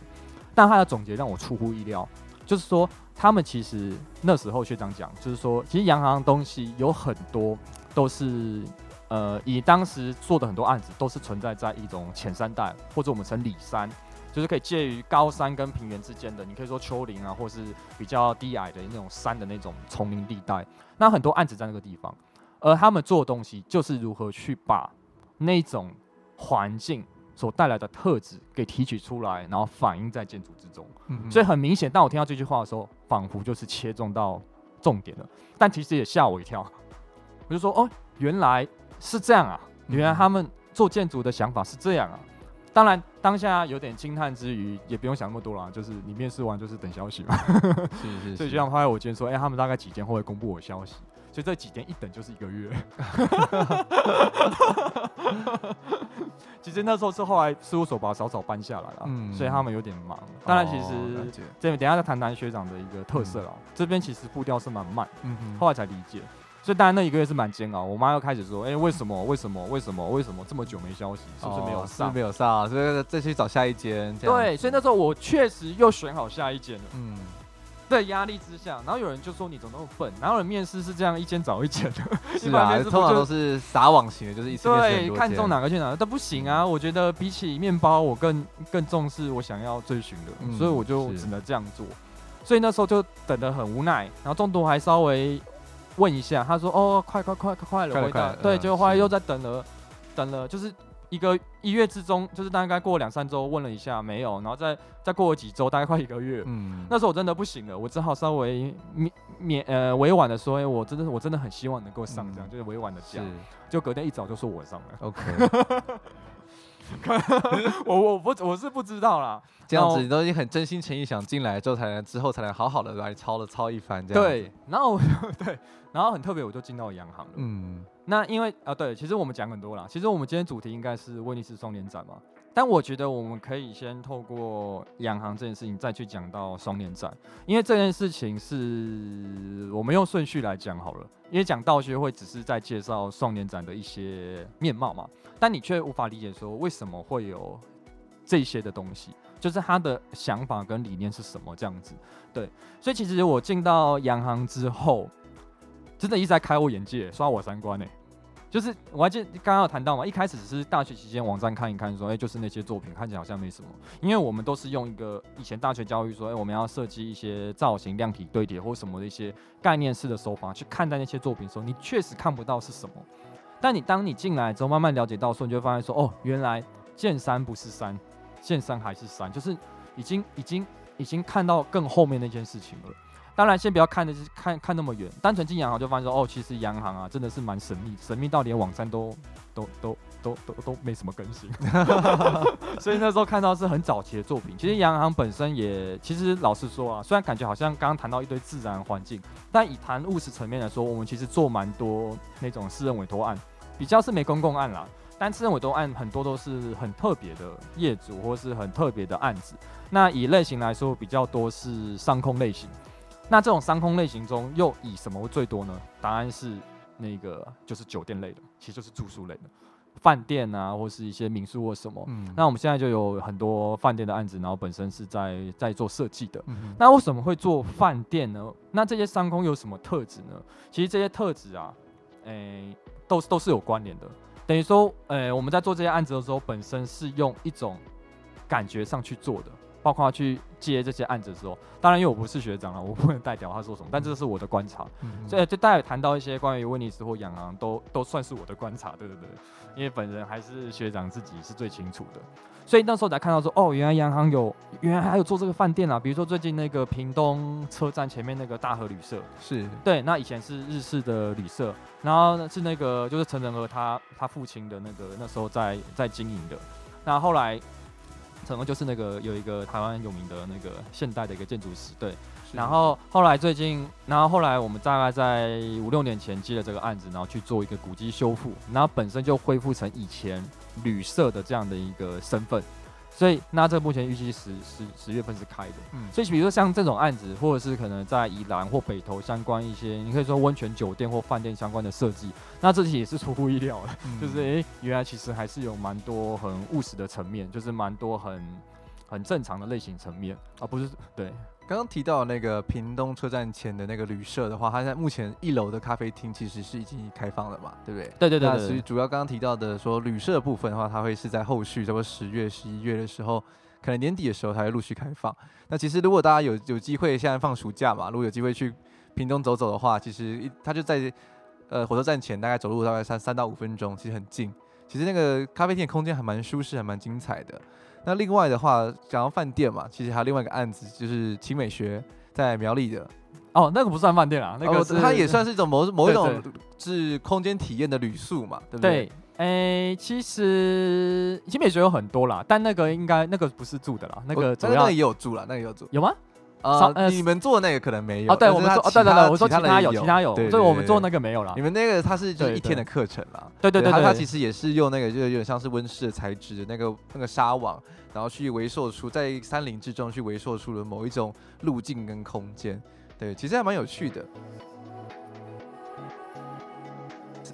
但他的总结让我出乎意料，就是说他们其实那时候学长讲，就是说其实洋行的东西有很多都是呃，以当时做的很多案子都是存在在一种浅三代或者我们称里三。就是可以介于高山跟平原之间的，你可以说丘陵啊，或是比较低矮的那种山的那种丛林地带。那很多案子在那个地方，而他们做的东西就是如何去把那种环境所带来的特质给提取出来，然后反映在建筑之中。所以很明显，当我听到这句话的时候，仿佛就是切中到重点了。但其实也吓我一跳，我就说：“哦，原来是这样啊！原来他们做建筑的想法是这样啊！”当然，当下有点惊叹之余，也不用想那么多了。就是你面试完就是等消息嘛。是是是。所以就像后来我今天说，哎、欸，他们大概几天后会公布我消息，所以这几天一等就是一个月。其实那时候是后来事务所把我早早搬下来了，嗯，所以他们有点忙。当然，其实这边等一下再谈谈学长的一个特色了。嗯、这边其实步调是蛮慢，嗯哼，后来才理解。所以当然那一个月是蛮煎熬，我妈又开始说，哎、欸，为什么？为什么？为什么？为什么这么久没消息？是不是没有上？哦、是没有上，所以再去找下一间。对，所以那时候我确实又选好下一间了。嗯，在压力之下，然后有人就说你怎么那么笨？哪有人面试是这样一间找一间的？是啊，通常都是撒网型的，就是一次对，看中哪个去哪个，但不行啊！我觉得比起面包，我更更重视我想要追寻的，嗯、所以我就只能这样做。所以那时候就等得很无奈，然后中途还稍微。问一下，他说：“哦，快快快快快了，回答。”对，结果后来又在等了，等了，就是一个一月之中，就是大概过两三周，问了一下没有，然后再再过了几周，大概快一个月。嗯，那时候我真的不行了，我只好稍微免免呃委婉的说：“哎，我真的我真的很希望能够上，这样、嗯、就是委婉的讲。”就隔天一早就说我上了。OK。我我不我是不知道啦，这样子你都已经很真心诚意想进来之后才能之后才能好好的来抄了抄一番这样。对，然后我就 对，然后很特别，我就进到洋行了。嗯，那因为啊对，其实我们讲很多啦，其实我们今天主题应该是威尼斯双年展嘛。但我觉得我们可以先透过洋行这件事情，再去讲到双年展，因为这件事情是我们用顺序来讲好了。因为讲道学会只是在介绍双年展的一些面貌嘛，但你却无法理解说为什么会有这些的东西，就是他的想法跟理念是什么这样子。对，所以其实我进到洋行之后，真的一直在开我眼界，刷我三观呢、就是我还记刚刚有谈到嘛，一开始只是大学期间网站看一看，说哎、就是那些作品看起来好像没什么，因为我们都是用一个以前大学教育说，哎、我们要设计一些造型、量体堆叠或什么的一些概念式的手法去看待那些作品的时候，你确实看不到是什么。但你当你进来之后，慢慢了解到时候，你就会发现说，哦，原来见山不是山，见山还是山，就是已经已经已经看到更后面那件事情了。当然，先不要看的是看看那么远，单纯进洋行就发现说，哦，其实洋行啊，真的是蛮神秘，神秘到连网站都都都都都都没什么更新。所以那时候看到是很早期的作品。其实洋行本身也，其实老实说啊，虽然感觉好像刚刚谈到一堆自然环境，但以谈务实层面来说，我们其实做蛮多那种私人委托案，比较是没公共案啦。但私人委托案很多都是很特别的业主或是很特别的案子。那以类型来说，比较多是商空类型。那这种商空类型中，又以什么为最多呢？答案是那个就是酒店类的，其实就是住宿类的，饭店啊，或是一些民宿或什么。嗯。那我们现在就有很多饭店的案子，然后本身是在在做设计的。嗯。那为什么会做饭店呢？那这些商空有什么特质呢？其实这些特质啊，诶、欸，都都是有关联的。等于说，呃，我们在做这些案子的时候，本身是用一种感觉上去做的，包括去接这些案子的时候，当然因为我不是学长了，我不能代表他说什么，但这是我的观察。嗯、所以就大家谈到一些关于威尼斯或养行，都都算是我的观察，对对对，因为本人还是学长自己是最清楚的。所以那时候才看到说，哦，原来洋行有，原来还有做这个饭店啊。比如说最近那个屏东车站前面那个大和旅社，是对，那以前是日式的旅社，然后是那个就是陈仁和他他父亲的那个那时候在在经营的。那后来陈仁就是那个有一个台湾有名的那个现代的一个建筑师，对。然后后来最近，然后后来我们大概在五六年前接了这个案子，然后去做一个古迹修复，然后本身就恢复成以前旅社的这样的一个身份，所以那这目前预计十十十月份是开的。嗯，所以比如说像这种案子，或者是可能在宜兰或北投相关一些，你可以说温泉酒店或饭店相关的设计，那这些也是出乎意料的，嗯、就是诶，原来其实还是有蛮多很务实的层面，就是蛮多很很正常的类型层面，而不是对。刚刚提到那个屏东车站前的那个旅社的话，它在目前一楼的咖啡厅其实是已经开放了嘛，对不对？对对对，对。那所以主要刚刚提到的说旅社的部分的话，它会是在后续，差不多十月、十一月的时候，可能年底的时候才会陆续开放。那其实如果大家有有机会，现在放暑假嘛，如果有机会去屏东走走的话，其实它就在呃火车站前，大概走路大概三三到五分钟，其实很近。其实那个咖啡厅的空间还蛮舒适，还蛮精彩的。那另外的话，讲到饭店嘛，其实还有另外一个案子，就是青美学在苗栗的。哦，那个不算饭店啊，那个、哦、它也算是一种某某一种是空间体验的旅宿嘛，对不对？对，诶，其实青美学有很多啦，但那个应该那个不是住的啦，那个主要那个也有住啦，那个也有住，有吗？呃，你们做的那个可能没有哦。对，我们做，对对对，我说其他有，其他有，对，所以我们做那个没有了。你们那个它是就一天的课程啦，对对对，它它其实也是用那个就是有点像是温室的材质的那个那个纱网，然后去围塑出在山林之中去围塑出了某一种路径跟空间，对，其实还蛮有趣的。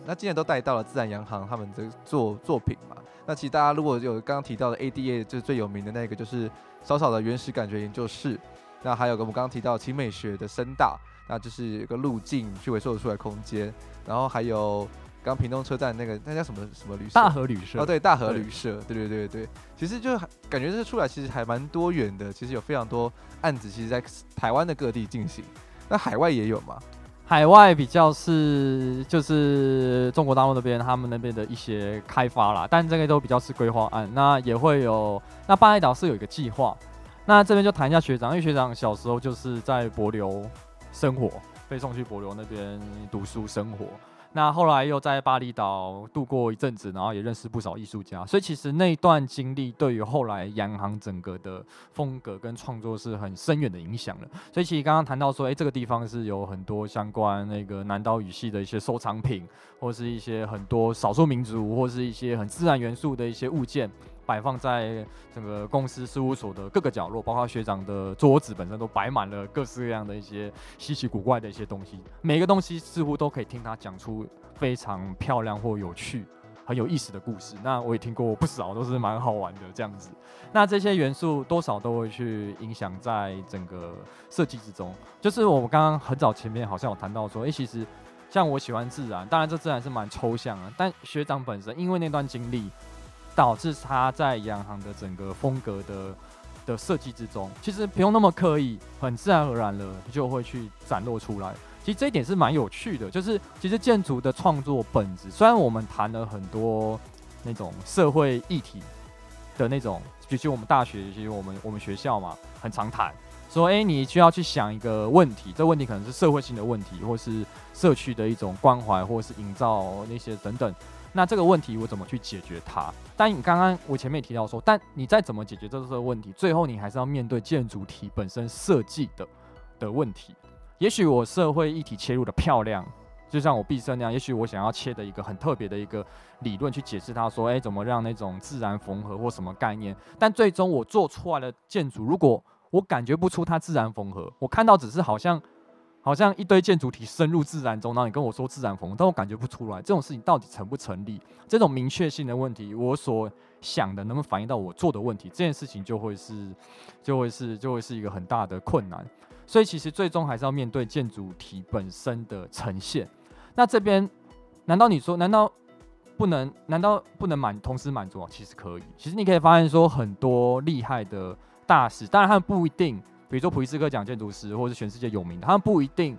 那今天都带到了自然洋行他们的作作品嘛，那其实大家如果有刚刚提到的 ADA 就是最有名的那个就是小小的原始感觉研究室。那还有个我们刚刚提到勤美学的声大，那就是一个路径去回收的出来空间，然后还有刚屏东车站那个那叫什么什么旅社？大和旅社。哦，对，大和旅社，对对对对，其实就感觉这出来其实还蛮多元的，其实有非常多案子，其实在台湾的各地进行。那海外也有嘛？海外比较是就是中国大陆那边他们那边的一些开发啦，但这个都比较是规划案。那也会有，那巴厘岛是有一个计划。那这边就谈一下学长，因为学长小时候就是在帛琉生活，被送去帛琉那边读书生活。那后来又在巴厘岛度过一阵子，然后也认识不少艺术家，所以其实那段经历对于后来洋行整个的风格跟创作是很深远的影响的。所以其实刚刚谈到说，哎，这个地方是有很多相关那个南岛语系的一些收藏品，或是一些很多少数民族，或是一些很自然元素的一些物件。摆放在整个公司事务所的各个角落，包括学长的桌子本身都摆满了各式各样的一些稀奇古怪的一些东西。每个东西似乎都可以听他讲出非常漂亮或有趣、很有意思的故事。那我也听过不少，都是蛮好玩的这样子。那这些元素多少都会去影响在整个设计之中。就是我们刚刚很早前面好像有谈到说，诶，其实像我喜欢自然，当然这自然是蛮抽象啊。但学长本身因为那段经历。导致他在洋行的整个风格的的设计之中，其实不用那么刻意，很自然而然的就会去展露出来。其实这一点是蛮有趣的，就是其实建筑的创作本质，虽然我们谈了很多那种社会议题的那种，尤其我们大学，其实我们我们学校嘛，很常谈说，哎，你需要去想一个问题，这问题可能是社会性的问题，或是社区的一种关怀，或是营造那些等等。那这个问题我怎么去解决它？但你刚刚我前面也提到说，但你再怎么解决这个问题，最后你还是要面对建筑体本身设计的的问题。也许我社会议题切入的漂亮，就像我毕设那样，也许我想要切的一个很特别的一个理论去解释它，说，诶，怎么让那种自然缝合或什么概念？但最终我做出来的建筑，如果我感觉不出它自然缝合，我看到只是好像。好像一堆建筑体深入自然中，然后你跟我说自然缝，但我感觉不出来这种事情到底成不成立？这种明确性的问题，我所想的能不能反映到我做的问题？这件事情就会是，就会是，就会是一个很大的困难。所以其实最终还是要面对建筑体本身的呈现。那这边难道你说，难道不能？难道不能满同时满足啊？其实可以。其实你可以发现说，很多厉害的大师，当然他们不一定，比如说普利兹克奖建筑师，或是全世界有名的，他们不一定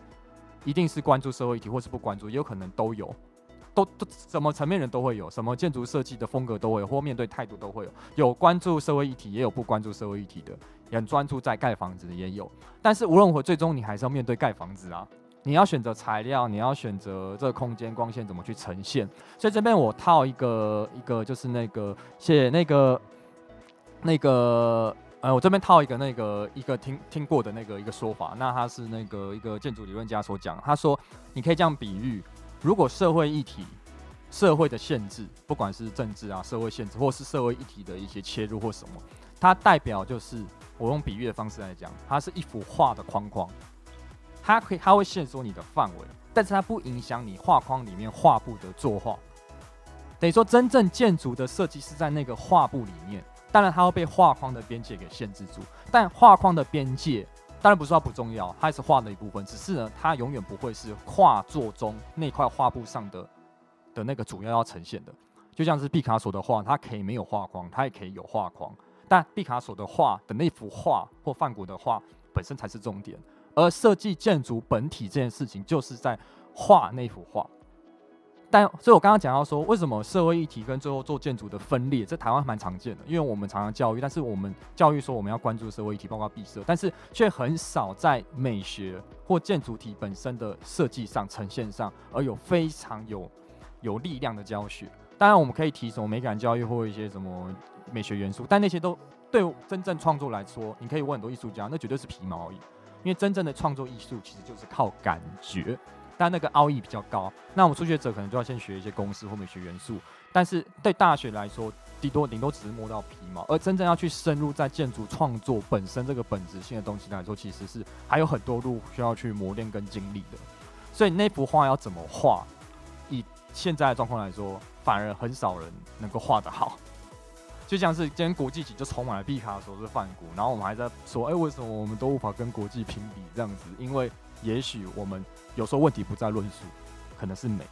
一定是关注社会议题，或是不关注，也有可能都有，都都什么层面人都会有，什么建筑设计的风格都会有，或面对态度都会有。有关注社会议题，也有不关注社会议题的，也很专注在盖房子的也有。但是无论如何，最终你还是要面对盖房子啊。你要选择材料，你要选择这个空间光线怎么去呈现。所以这边我套一个一个就是那个写那个那个呃，我这边套一个那个一个听听过的那个一个说法。那他是那个一个建筑理论家所讲，他说你可以这样比喻：如果社会议题、社会的限制，不管是政治啊、社会限制，或是社会议题的一些切入或什么，它代表就是我用比喻的方式来讲，它是一幅画的框框。它可以，它会限缩你的范围，但是它不影响你画框里面画布的作画。等于说，真正建筑的设计是在那个画布里面，当然它会被画框的边界给限制住。但画框的边界，当然不是它不重要，它也是画的一部分。只是呢，它永远不会是画作中那块画布上的的那个主要要呈现的。就像是毕卡索的画，它可以没有画框，它也可以有画框，但毕卡索的画的那幅画或梵谷的画本身才是重点。而设计建筑本体这件事情，就是在画那幅画。但所以，我刚刚讲到说，为什么社会议题跟最后做建筑的分裂，在台湾蛮常见的，因为我们常常教育，但是我们教育说我们要关注社会议题，包括毕设，但是却很少在美学或建筑体本身的设计上呈现上，而有非常有有力量的教学。当然，我们可以提什么美感教育或一些什么美学元素，但那些都对真正创作来说，你可以问很多艺术家，那绝对是皮毛而已。因为真正的创作艺术其实就是靠感觉，但那个奥义比较高。那我们初学者可能就要先学一些公式或美学元素，但是对大学来说，顶多顶多只是摸到皮毛。而真正要去深入在建筑创作本身这个本质性的东西来说，其实是还有很多路需要去磨练跟经历的。所以那幅画要怎么画，以现在的状况来说，反而很少人能够画得好。就像是今天国际级就充满了毕卡索是梵谷，然后我们还在说，哎、为什么我们都无法跟国际评比这样子？因为也许我们有时候问题不在论述，可能是美。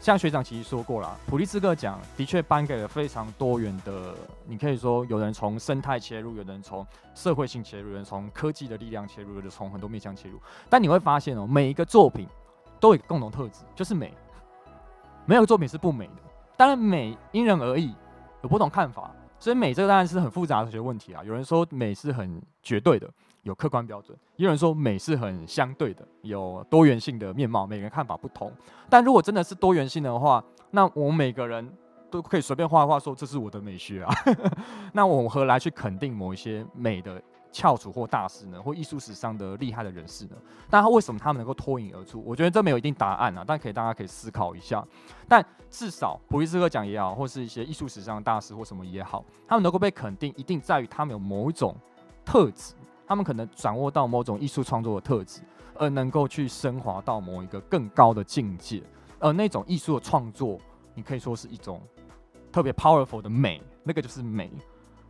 像学长其实说过了，普利兹克奖的确颁给了非常多元的，你可以说有人从生态切入，有人从社会性切入，有人从科技的力量切入，有人从很多面向切入。但你会发现哦，每一个作品都有一个共同特质，就是美。没有作品是不美的，当然美因人而异。有不同看法，所以美这个当然是很复杂的学问题啊。有人说美是很绝对的，有客观标准；也有人说美是很相对的，有多元性的面貌。每个人看法不同，但如果真的是多元性的话，那我们每个人都可以随便画画，说这是我的美学啊。那我们何来去肯定某一些美的？翘楚或大师呢，或艺术史上的厉害的人士呢？但他为什么他们能够脱颖而出？我觉得这没有一定答案啊，但可以大家可以思考一下。但至少普利兹克奖也好，或是一些艺术史上的大师或什么也好，他们能够被肯定，一定在于他们有某一种特质，他们可能掌握到某种艺术创作的特质，而能够去升华到某一个更高的境界。而那种艺术的创作，你可以说是一种特别 powerful 的美，那个就是美。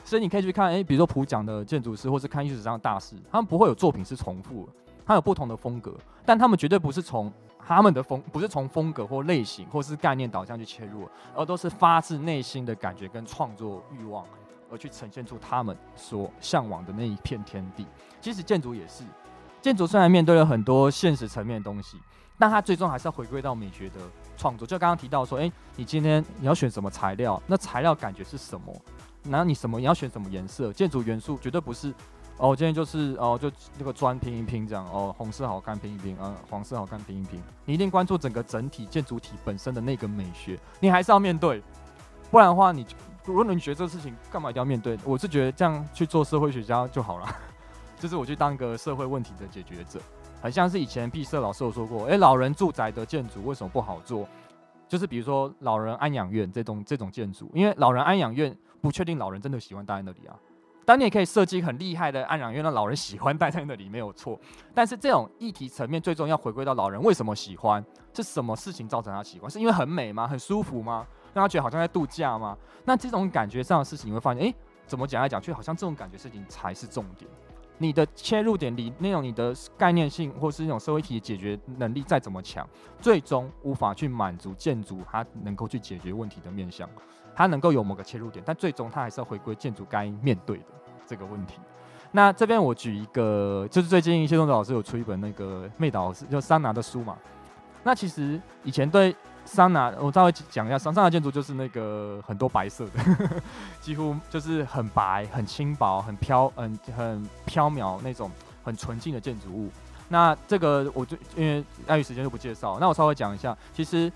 所以你可以去看，诶、比如说普奖的建筑师，或是看艺术史上的大师，他们不会有作品是重复的，他有不同的风格，但他们绝对不是从他们的风，不是从风格或类型或是概念导向去切入，而都是发自内心的感觉跟创作欲望而去呈现出他们所向往的那一片天地。其实建筑也是，建筑虽然面对了很多现实层面的东西，但它最终还是要回归到美学的创作。就刚刚提到说，诶、欸，你今天你要选什么材料？那材料感觉是什么？那你什么？你要选什么颜色？建筑元素绝对不是哦。今天就是哦，就那个砖拼一拼这样哦，红色好看拼一拼，嗯，黄色好看拼一拼。你一定关注整个整体建筑体本身的那个美学，你还是要面对。不然的话，你如果你觉得这个事情干嘛一定要面对？我是觉得这样去做社会学家就好了，就是我去当一个社会问题的解决者。很像是以前毕设老师有说过，诶、老人住宅的建筑为什么不好做？就是比如说老人安养院这种这种建筑，因为老人安养院。不确定老人真的喜欢待在那里啊，但你也可以设计很厉害的安养院，让老人喜欢待在那里没有错。但是这种议题层面，最终要回归到老人为什么喜欢？是什么事情造成他喜欢？是因为很美吗？很舒服吗？让他觉得好像在度假吗？那这种感觉上的事情，你会发现，诶，怎么讲来讲去，好像这种感觉事情才是重点。你的切入点里那种你的概念性或是那种社会题的解决能力再怎么强，最终无法去满足建筑它能够去解决问题的面向。它能够有某个切入点，但最终它还是要回归建筑该面对的这个问题。那这边我举一个，就是最近谢东哲老师有出一本那个妹岛就桑拿的书嘛。那其实以前对桑拿，我稍微讲一下，桑拿建筑就是那个很多白色的，几乎就是很白、很轻薄、很飘、很很飘渺那种很纯净的建筑物。那这个我就因为碍于时间就不介绍，那我稍微讲一下，其实。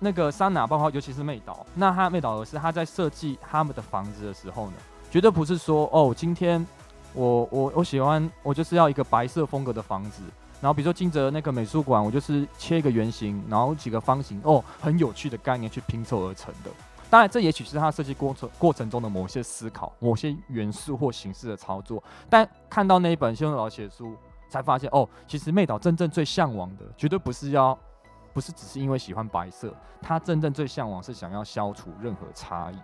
那个桑拿，包括尤其是妹岛，那他妹岛的是他在设计他们的房子的时候呢，绝对不是说哦，今天我我我喜欢我就是要一个白色风格的房子，然后比如说金泽那个美术馆，我就是切一个圆形，然后几个方形，哦，很有趣的概念去拼凑而成的。当然，这也许是他设计过程过程中的某些思考，某些元素或形式的操作。但看到那一本谢东老写书，才发现哦，其实妹岛真正最向往的，绝对不是要。不是只是因为喜欢白色，他真正最向往是想要消除任何差异。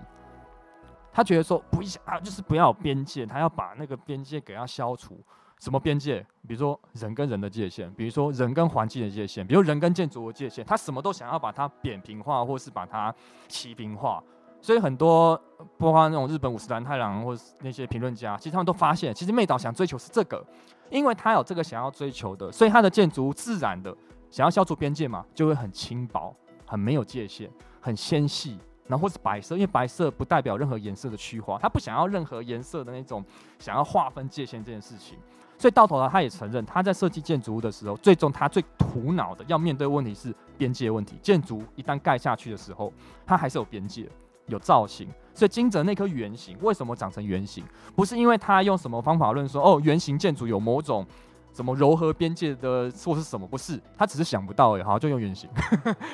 他觉得说不想啊，就是不要有边界，他要把那个边界给他消除。什么边界？比如说人跟人的界限，比如说人跟环境的界限，比如人跟建筑的界限。他什么都想要把它扁平化，或是把它齐平化。所以很多包括那种日本武士团太郎或是那些评论家，其实他们都发现，其实妹岛想追求是这个，因为他有这个想要追求的，所以他的建筑自然的。想要消除边界嘛，就会很轻薄，很没有界限，很纤细，然后或是白色，因为白色不代表任何颜色的虚化，他不想要任何颜色的那种想要划分界限这件事情，所以到头来他也承认，他在设计建筑物的时候，最终他最苦恼的要面对问题是边界问题。建筑一旦盖下去的时候，它还是有边界，有造型。所以金泽那颗圆形为什么长成圆形？不是因为他用什么方法论说，哦，圆形建筑有某种。什么柔和边界的或是什么？不是，他只是想不到哎，好，就用圆形，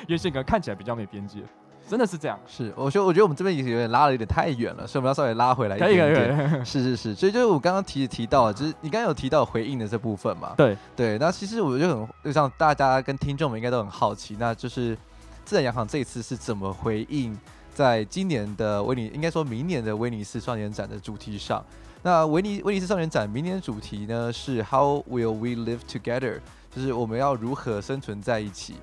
圆形可能看起来比较没边界，真的是这样。是，我觉得我觉得我们这边也有点拉了有点太远了，所以我们要稍微拉回来一点点。可以可以。是是是，所以就是我刚刚提提到，就是你刚刚有提到回应的这部分嘛？对对。那其实我就很就像大家跟听众们应该都很好奇，那就是自然洋行这一次是怎么回应在今年的威尼，应该说明年的威尼斯双年展的主题上。那威尼威尼斯双年展明年的主题呢是 How will we live together？就是我们要如何生存在一起？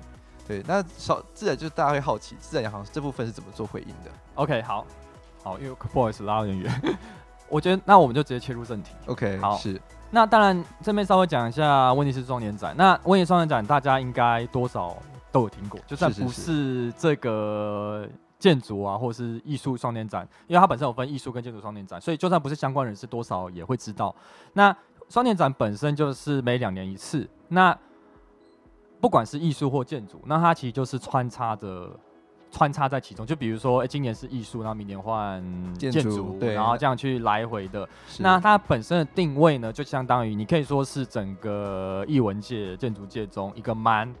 对，那少自然就是大家会好奇，自然银行这部分是怎么做回应的？OK，好，好，因为不好意思拉有点远，我觉得那我们就直接切入正题。OK，好，是。那当然这边稍微讲一下威尼斯双年展。那威尼斯双年展大家应该多少都有听过，就算不是这个。建筑啊，或是艺术双年展，因为它本身有分艺术跟建筑双年展，所以就算不是相关人士，多少也会知道。那双年展本身就是每两年一次，那不管是艺术或建筑，那它其实就是穿插着穿插在其中。就比如说，哎、欸，今年是艺术，然后明年换建筑，对，然后这样去来回的。那它本身的定位呢，就相当于你可以说是整个艺文界、建筑界中一个蛮。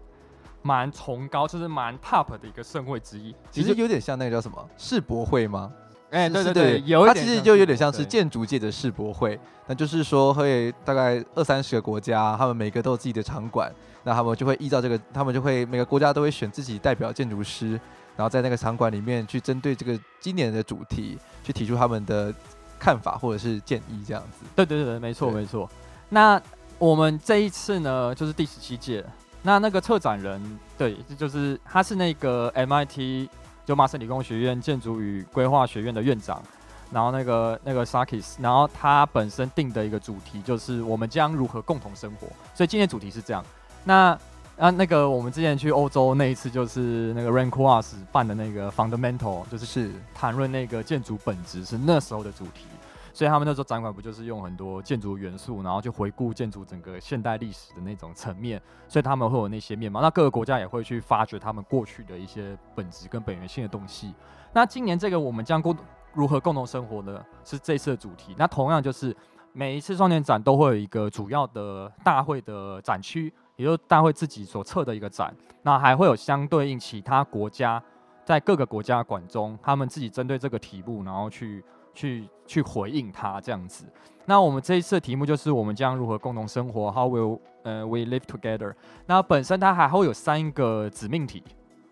蛮崇高，就是蛮 top 的一个盛会之一。其实有点像那个叫什么世博会吗？哎、欸，对对对，有它其实就有点像是建筑界的世博会。那就是说会大概二三十个国家，他们每个都有自己的场馆，那他们就会依照这个，他们就会每个国家都会选自己代表建筑师，然后在那个场馆里面去针对这个今年的主题去提出他们的看法或者是建议，这样子。对对对，没错没错。那我们这一次呢，就是第十七届。那那个策展人，对，就是他是那个 MIT 就麻省理工学院建筑与规划学院的院长，然后那个那个 Sarkis，然后他本身定的一个主题就是我们将如何共同生活，所以今天主题是这样。那啊那个我们之前去欧洲那一次就是那个 Rank Quartz 办的那个 Fundamental，就是是谈论那个建筑本质是那时候的主题。所以他们那时候展馆不就是用很多建筑元素，然后去回顾建筑整个现代历史的那种层面，所以他们会有那些面貌。那各个国家也会去发掘他们过去的一些本质跟本源性的东西。那今年这个我们将共如何共同生活呢？是这次的主题。那同样就是每一次双年展都会有一个主要的大会的展区，也就是大会自己所策的一个展。那还会有相对应其他国家在各个国家馆中，他们自己针对这个题目，然后去。去去回应它这样子，那我们这一次的题目就是我们将如何共同生活？How will 呃、we live together？那本身它还会有三个子命题，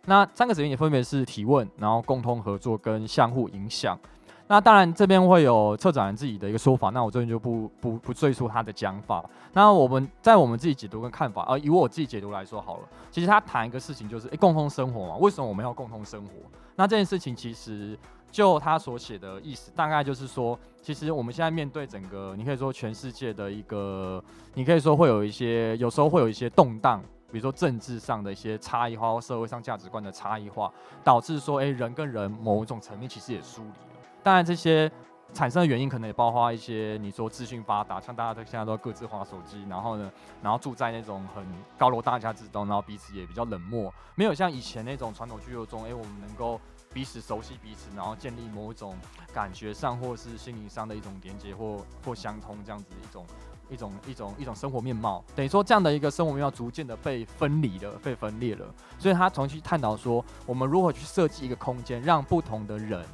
那三个子命题分别是提问，然后共同合作跟相互影响。那当然这边会有策展人自己的一个说法，那我这边就不不不赘述他的讲法。那我们在我们自己解读跟看法，而以我自己解读来说好了，其实他谈一个事情就是，诶，共同生活嘛，为什么我们要共同生活？那这件事情其实就他所写的意思，大概就是说，其实我们现在面对整个，你可以说全世界的一个，你可以说会有一些，有时候会有一些动荡。比如说政治上的一些差异化，或社会上价值观的差异化，导致说，诶、人跟人某一种层面其实也疏离。当然，这些产生的原因可能也包括一些你说资讯发达，像大家都现在都各自划手机，然后呢，然后住在那种很高楼大厦之中，然后彼此也比较冷漠，没有像以前那种传统居住中，诶、欸，我们能够彼此熟悉彼此，然后建立某一种感觉上或是心灵上的一种连接或或相通这样子一种。一种一种一种生活面貌，等于说这样的一个生活面貌逐渐的被分离了，被分裂了。所以他重新探讨说，我们如何去设计一个空间，让不同的人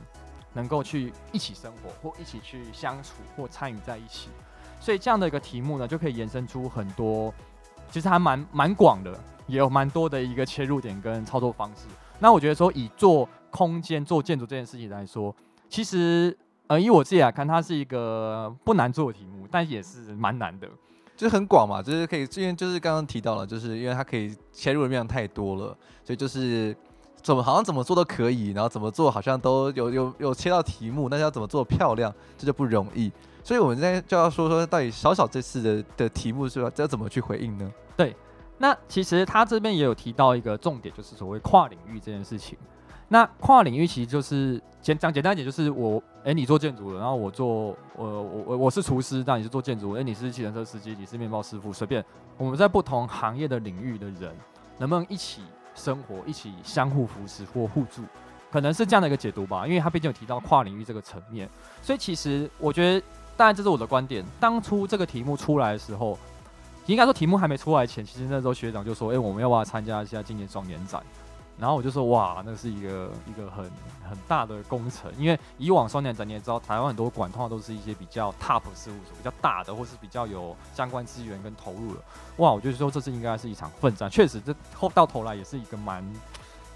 能够去一起生活，或一起去相处，或参与在一起。所以这样的一个题目呢，就可以延伸出很多，其实还蛮蛮广的，也有蛮多的一个切入点跟操作方式。那我觉得说，以做空间、做建筑这件事情来说，其实。呃，以我自己来看，它是一个不难做的题目，但也是蛮难的，就是很广嘛，就是可以，因为就是刚刚提到了，就是因为它可以切入的面太多了，所以就是怎么好像怎么做都可以，然后怎么做好像都有有有切到题目，但是要怎么做漂亮，这就不容易。所以我们现在就要说说，到底小小这次的的题目是吧，要怎么去回应呢？对，那其实他这边也有提到一个重点，就是所谓跨领域这件事情。那跨领域其实就是简讲简单一点，就是我哎、你做建筑的，然后我做我我我我是厨师，那你是做建筑，哎、你是计程车司机，你是面包师傅，随便我们在不同行业的领域的人，能不能一起生活，一起相互扶持或互助，可能是这样的一个解读吧。因为他毕竟有提到跨领域这个层面，所以其实我觉得，当然这是我的观点。当初这个题目出来的时候，应该说题目还没出来前，其实那时候学长就说，哎、我们要不要参加一下今年双年展？然后我就说哇，那是一个一个很很大的工程，因为以往双年展你也知道，台湾很多馆通常都是一些比较 top 事务所，比较大的，或是比较有相关资源跟投入的。哇，我就说这次应该是一场奋战，确实这后到头来也是一个蛮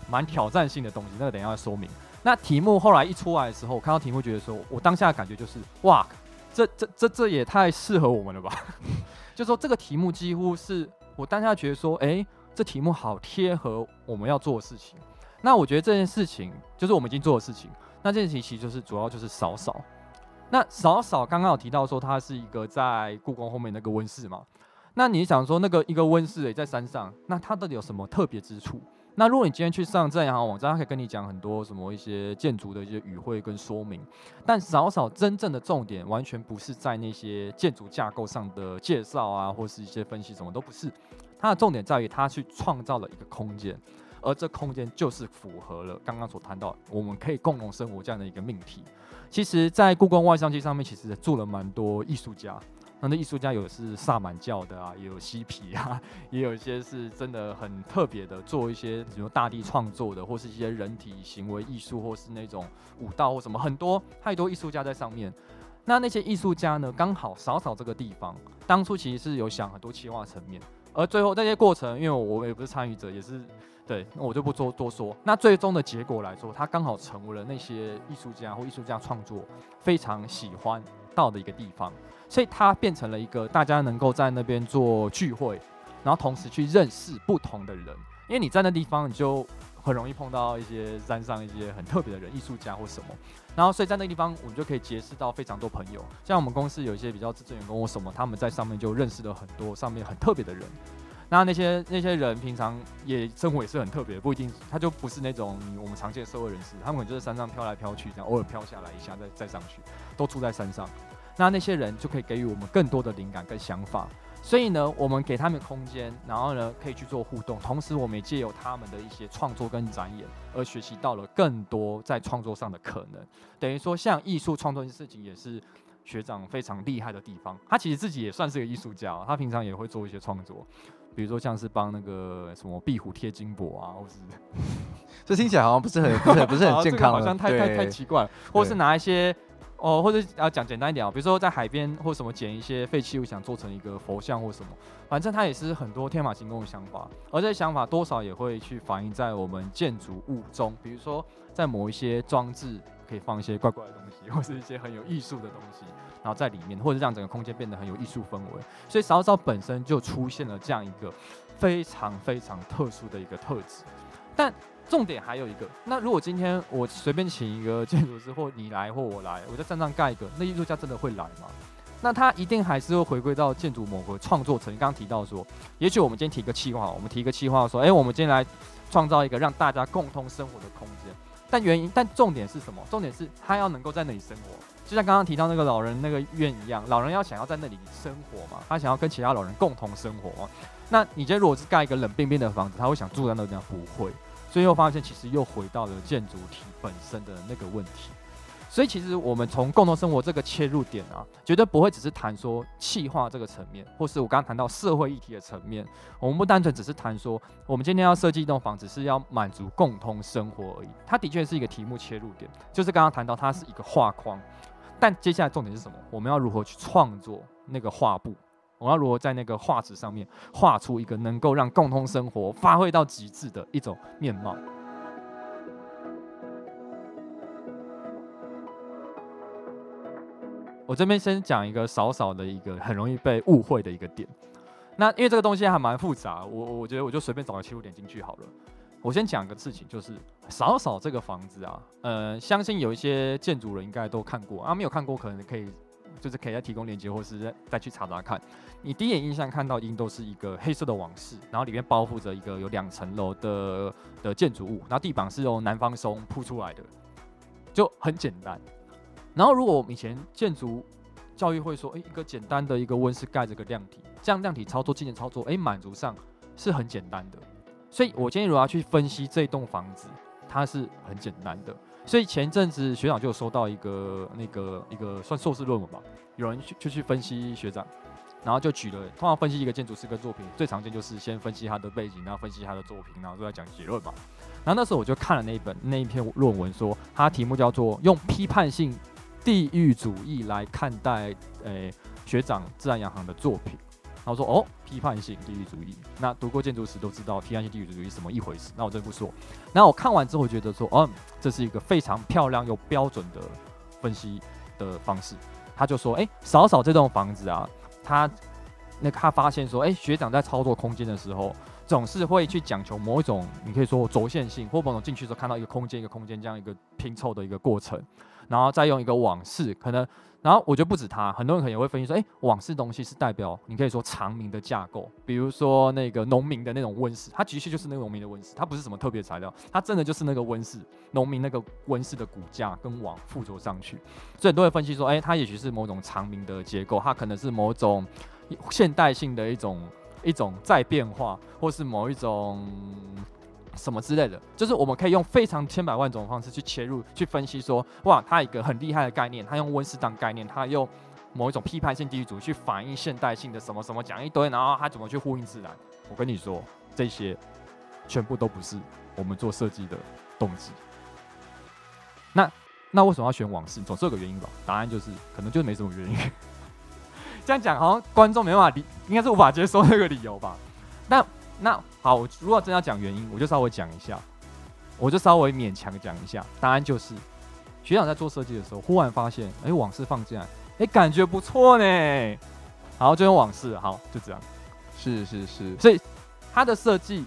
蛮挑战性的东西。那等一下要说明。那题目后来一出来的时候，我看到题目觉得说，我当下的感觉就是哇，这这这这也太适合我们了吧？就说这个题目几乎是我当下觉得说，哎。这题目好贴合我们要做的事情，那我觉得这件事情就是我们已经做的事情。那这件事情其实就是主要就是扫扫。那扫扫刚刚有提到说它是一个在故宫后面那个温室嘛？那你想说那个一个温室也在山上，那它到底有什么特别之处？那如果你今天去上自然洋网站，它可以跟你讲很多什么一些建筑的一些语汇跟说明。但扫扫真正的重点完全不是在那些建筑架构上的介绍啊，或是一些分析，什么都不是。它的重点在于，它去创造了一个空间，而这空间就是符合了刚刚所谈到我们可以共同生活这样的一个命题。其实，在故宫万象街上面，其实住了蛮多艺术家。那那艺术家有是萨满教的啊，也有嬉皮啊，也有一些是真的很特别的，做一些比如大地创作的，或是一些人体行为艺术，或是那种舞蹈或什么，很多太多艺术家在上面。那那些艺术家呢，刚好扫扫这个地方，当初其实是有想很多企划层面。而最后这些过程，因为我也不是参与者，也是对，我就不多多说。那最终的结果来说，它刚好成为了那些艺术家或艺术家创作非常喜欢到的一个地方，所以它变成了一个大家能够在那边做聚会，然后同时去认识不同的人，因为你在那地方你就。很容易碰到一些山上一些很特别的人，艺术家或什么，然后所以在那个地方，我们就可以结识到非常多朋友。像我们公司有一些比较资深员工或什么，他们在上面就认识了很多上面很特别的人。那那些那些人平常也生活也是很特别，不一定他就不是那种我们常见的社会人士，他们可能就是山上飘来飘去，这样偶尔飘下来一下再再上去，都住在山上。那那些人就可以给予我们更多的灵感跟想法。所以呢，我们给他们空间，然后呢，可以去做互动，同时我们也借由他们的一些创作跟展演，而学习到了更多在创作上的可能。等于说，像艺术创作这件事情，也是学长非常厉害的地方。他其实自己也算是个艺术家，他平常也会做一些创作，比如说像是帮那个什么壁虎贴金箔啊，或是这听起来好像不是很不是很不是很健康，好像太太太奇怪，或是拿一些。哦，或者要讲简单一点啊，比如说在海边或什么捡一些废弃物，想做成一个佛像或什么，反正它也是很多天马行空的想法，而这些想法多少也会去反映在我们建筑物中，比如说在某一些装置可以放一些怪怪的东西，或是一些很有艺术的东西，然后在里面，或者让整个空间变得很有艺术氛围，所以扫扫本身就出现了这样一个非常非常特殊的一个特质，但。重点还有一个，那如果今天我随便请一个建筑师，或你来或我来，我在山上盖一个，那艺术家真的会来吗？那他一定还是会回归到建筑某个创作层。刚提到说，也许我们今天提个企划，我们提一个企划说，哎，我们今天来创造一个让大家共同生活的空间。但原因，但重点是什么？重点是他要能够在那里生活，就像刚刚提到那个老人那个院一样，老人要想要在那里生活嘛，他想要跟其他老人共同生活嘛。那你今天如果是盖一个冷冰冰的房子，他会想住在那里吗？不会。最后发现，其实又回到了建筑体本身的那个问题。所以，其实我们从共同生活这个切入点啊，绝对不会只是谈说气化这个层面，或是我刚刚谈到社会议题的层面。我们不单纯只是谈说，我们今天要设计一栋房子是要满足共同生活而已。它的确是一个题目切入点，就是刚刚谈到它是一个画框。但接下来重点是什么？我们要如何去创作那个画布？我要如何在那个画纸上面画出一个能够让共同生活发挥到极致的一种面貌？我这边先讲一个少少的一个很容易被误会的一个点。那因为这个东西还蛮复杂，我我觉得我就随便找个切入点进去好了。我先讲个事情，就是少少这个房子啊，呃，相信有一些建筑人应该都看过啊，没有看过可能可以。就是可以再提供链接，或是再再去查查看。你第一眼印象看到，一定都是一个黑色的网室，然后里面包覆着一个有两层楼的的建筑物，然后地板是由南方松铺出来的，就很简单。然后如果我们以前建筑教育会说，诶，一个简单的一个温室盖着个量体，这样量体操作、机械操作，诶，满足上是很简单的。所以我建议如果要去分析这栋房子，它是很简单的。所以前阵子学长就收到一个那个一个算硕士论文吧，有人去就去分析学长，然后就举了，通常分析一个建筑师跟作品，最常见就是先分析他的背景，然后分析他的作品，然后再讲结论嘛。然后那时候我就看了那一本那一篇论文说，说它题目叫做用批判性地域主义来看待诶、学长自然洋行的作品。然后说哦，批判性地域主义，那读过建筑史都知道批判性地域主义什么一回事。那我这不说。那我看完之后觉得说，嗯，这是一个非常漂亮又标准的分析的方式。他就说，哎，扫扫这栋房子啊，他那他发现说，哎，学长在操作空间的时候，总是会去讲求某一种，你可以说轴线性，或某种进去的时候看到一个空间一个空间这样一个拼凑的一个过程，然后再用一个网式可能。然后我觉得不止他，很多人可能也会分析说，哎，网式东西是代表你可以说长明的架构，比如说那个农民的那种温室，它其实就是那个农民的温室，它不是什么特别材料，它真的就是那个温室，农民那个温室的骨架跟网附着上去，所以很多人分析说，哎，它也许是某种长明的结构，它可能是某种现代性的一种一种再变化，或是某一种。什么之类的，就是我们可以用非常千百万种方式去切入，去分析说，哇，他一个很厉害的概念，他用温室当概念，他用某一种批判性地域主义去反映现代性的什么什么讲一堆，然后他怎么去呼应自然？我跟你说，这些全部都不是我们做设计的动机。那那为什么要选往事？总是有个原因吧？答案就是，可能就没什么原因。这样讲好像观众没办法理，应该是无法接受那个理由吧？那。那好，如果真要讲原因，我就稍微讲一下，我就稍微勉强讲一下。答案就是，学长在做设计的时候，忽然发现，哎、欸，网式放进来，哎、欸，感觉不错呢。好，就用网式，好，就这样。是是是，所以他的设计，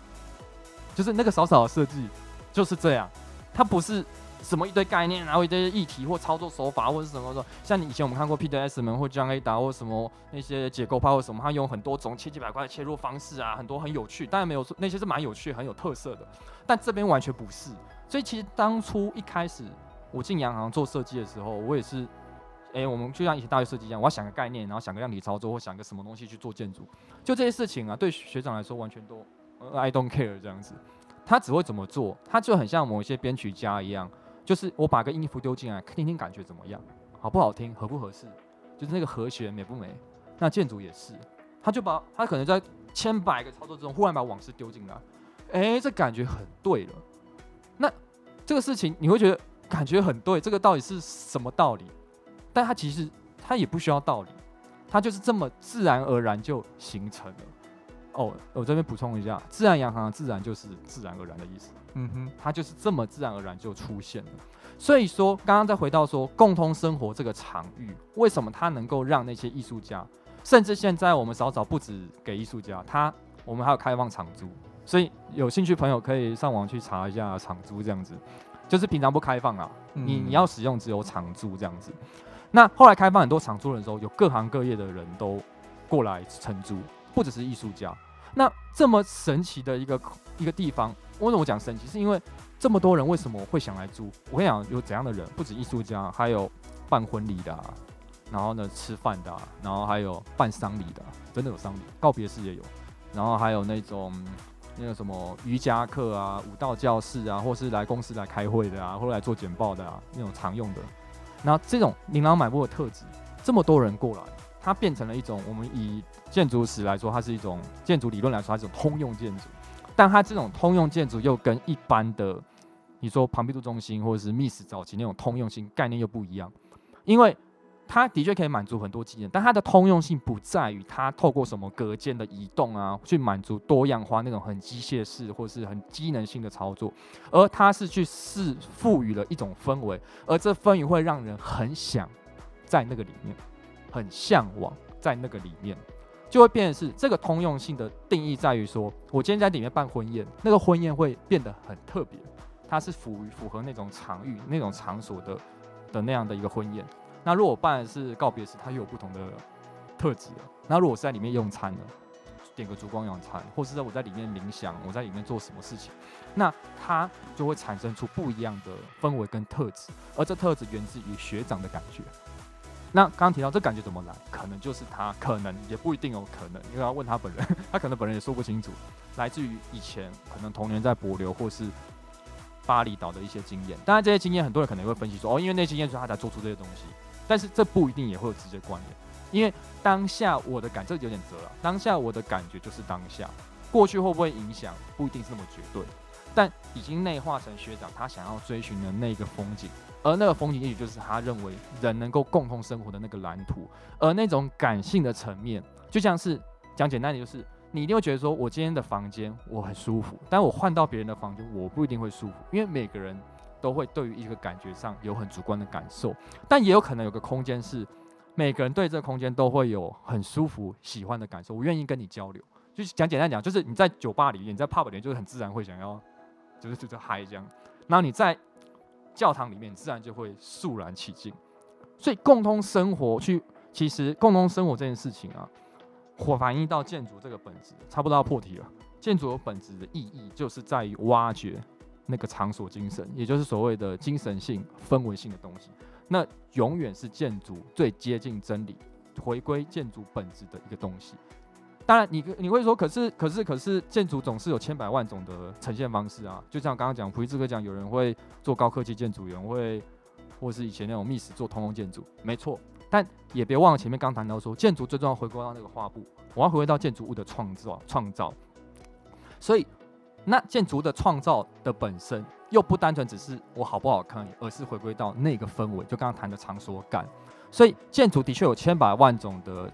就是那个少少的设计，就是这样，它不是。什么一堆概念，然后一堆议题或操作手法，或者是什么说，像你以前我们看过 P 的 S 门或 John Ada 或什么那些结构派或什么，他用很多种千奇百怪的切入方式啊，很多很有趣，当然没有说那些是蛮有趣、很有特色的，但这边完全不是。所以其实当初一开始我进洋行做设计的时候，我也是，哎、欸，我们就像以前大学设计一样，我要想个概念，然后想个量体操作或想个什么东西去做建筑，就这些事情啊，对学长来说完全都 I don't care 这样子，他只会怎么做，他就很像某一些编曲家一样。就是我把个音符丢进来，听听感觉怎么样，好不好听，合不合适，就是那个和弦美不美。那建筑也是，他就把他可能在千百个操作之中，忽然把往事丢进来，哎、这感觉很对了。那这个事情你会觉得感觉很对，这个到底是什么道理？但它其实它也不需要道理，它就是这么自然而然就形成了。哦，我这边补充一下，自然洋行自然就是自然而然的意思。嗯哼，它就是这么自然而然就出现了。所以说，刚刚再回到说共通生活这个场域，为什么它能够让那些艺术家，甚至现在我们少少不止给艺术家，他我们还有开放场租，所以有兴趣朋友可以上网去查一下场租这样子，就是平常不开放啊，你你要使用只有场租这样子。那后来开放很多场租的时候，有各行各业的人都过来承租。不只是艺术家，那这么神奇的一个一个地方，为什么我讲神奇？是因为这么多人为什么会想来租？我跟你讲，有怎样的人？不止艺术家，还有办婚礼的、然后呢吃饭的、然后还有办丧礼的，真的有丧礼，告别式也有，然后还有那种那个什么瑜伽课啊、舞蹈教室啊，或是来公司来开会的啊，或者来做简报的啊，那种常用的。那这种琳琅满目的特质，这么多人过来。它变成了一种，我们以建筑史来说，它是一种建筑理论来说，它是一种通用建筑。但它这种通用建筑又跟一般的，你说庞毕度中心或者是 MIS 早期那种通用性概念又不一样，因为它的确可以满足很多机能，但它的通用性不在于它透过什么隔间的移动啊，去满足多样化那种很机械式或是很机能性的操作，而它是去是赋予了一种氛围，而这氛围会让人很想在那个里面。很向往在那个里面，就会变成是这个通用性的定义在于说，我今天在里面办婚宴，那个婚宴会变得很特别，它是符符合那种场域、那种场所的的那样的一个婚宴。那如果办的是告别式，它又有不同的特质了。那如果是在里面用餐呢，点个烛光用餐，或是在我在里面冥想，我在里面做什么事情，那它就会产生出不一样的氛围跟特质，而这特质源自于学长的感觉。那刚刚提到这感觉怎么来？可能就是他，可能也不一定有可能，因为要问他本人，他可能本人也说不清楚。来自于以前可能童年在帛琉或是巴厘岛的一些经验，当然这些经验很多人可能会分析说，哦，因为那经验所以他才做出这些东西。但是这不一定也会有直接关联，因为当下我的感这有点折了，当下我的感觉就是当下，过去会不会影响不一定是那么绝对，但已经内化成学长他想要追寻的那个风景。而那个风景，也许就是他认为人能够共同生活的那个蓝图。而那种感性的层面，就像是讲简单点，就是你一定会觉得说，我今天的房间我很舒服，但我换到别人的房间，我不一定会舒服，因为每个人都会对于一个感觉上有很主观的感受。但也有可能有个空间是每个人对这个空间都会有很舒服、喜欢的感受，我愿意跟你交流。就是讲简单讲，就是你在酒吧里面，你在 pub 里，就是很自然会想要，就是就是嗨这样。然后你在教堂里面自然就会肃然起敬，所以共同生活去，其实共同生活这件事情啊，火反映到建筑这个本质，差不多要破题了。建筑有本质的意义就是在于挖掘那个场所精神，也就是所谓的精神性、氛围性的东西，那永远是建筑最接近真理、回归建筑本质的一个东西。当然你，你你会说，可是可是可是，建筑总是有千百万种的呈现方式啊。就像刚刚讲，普利兹克讲，有人会做高科技建筑，有人会，或是以前那种密室做通用建筑，没错。但也别忘了前面刚谈到说，建筑最重要回归到那个画布，我要回归到建筑物的创造创造。所以，那建筑的创造的本身，又不单纯只是我好不好看，而是回归到那个氛围，就刚刚谈的场所感。所以，建筑的确有千百万种的。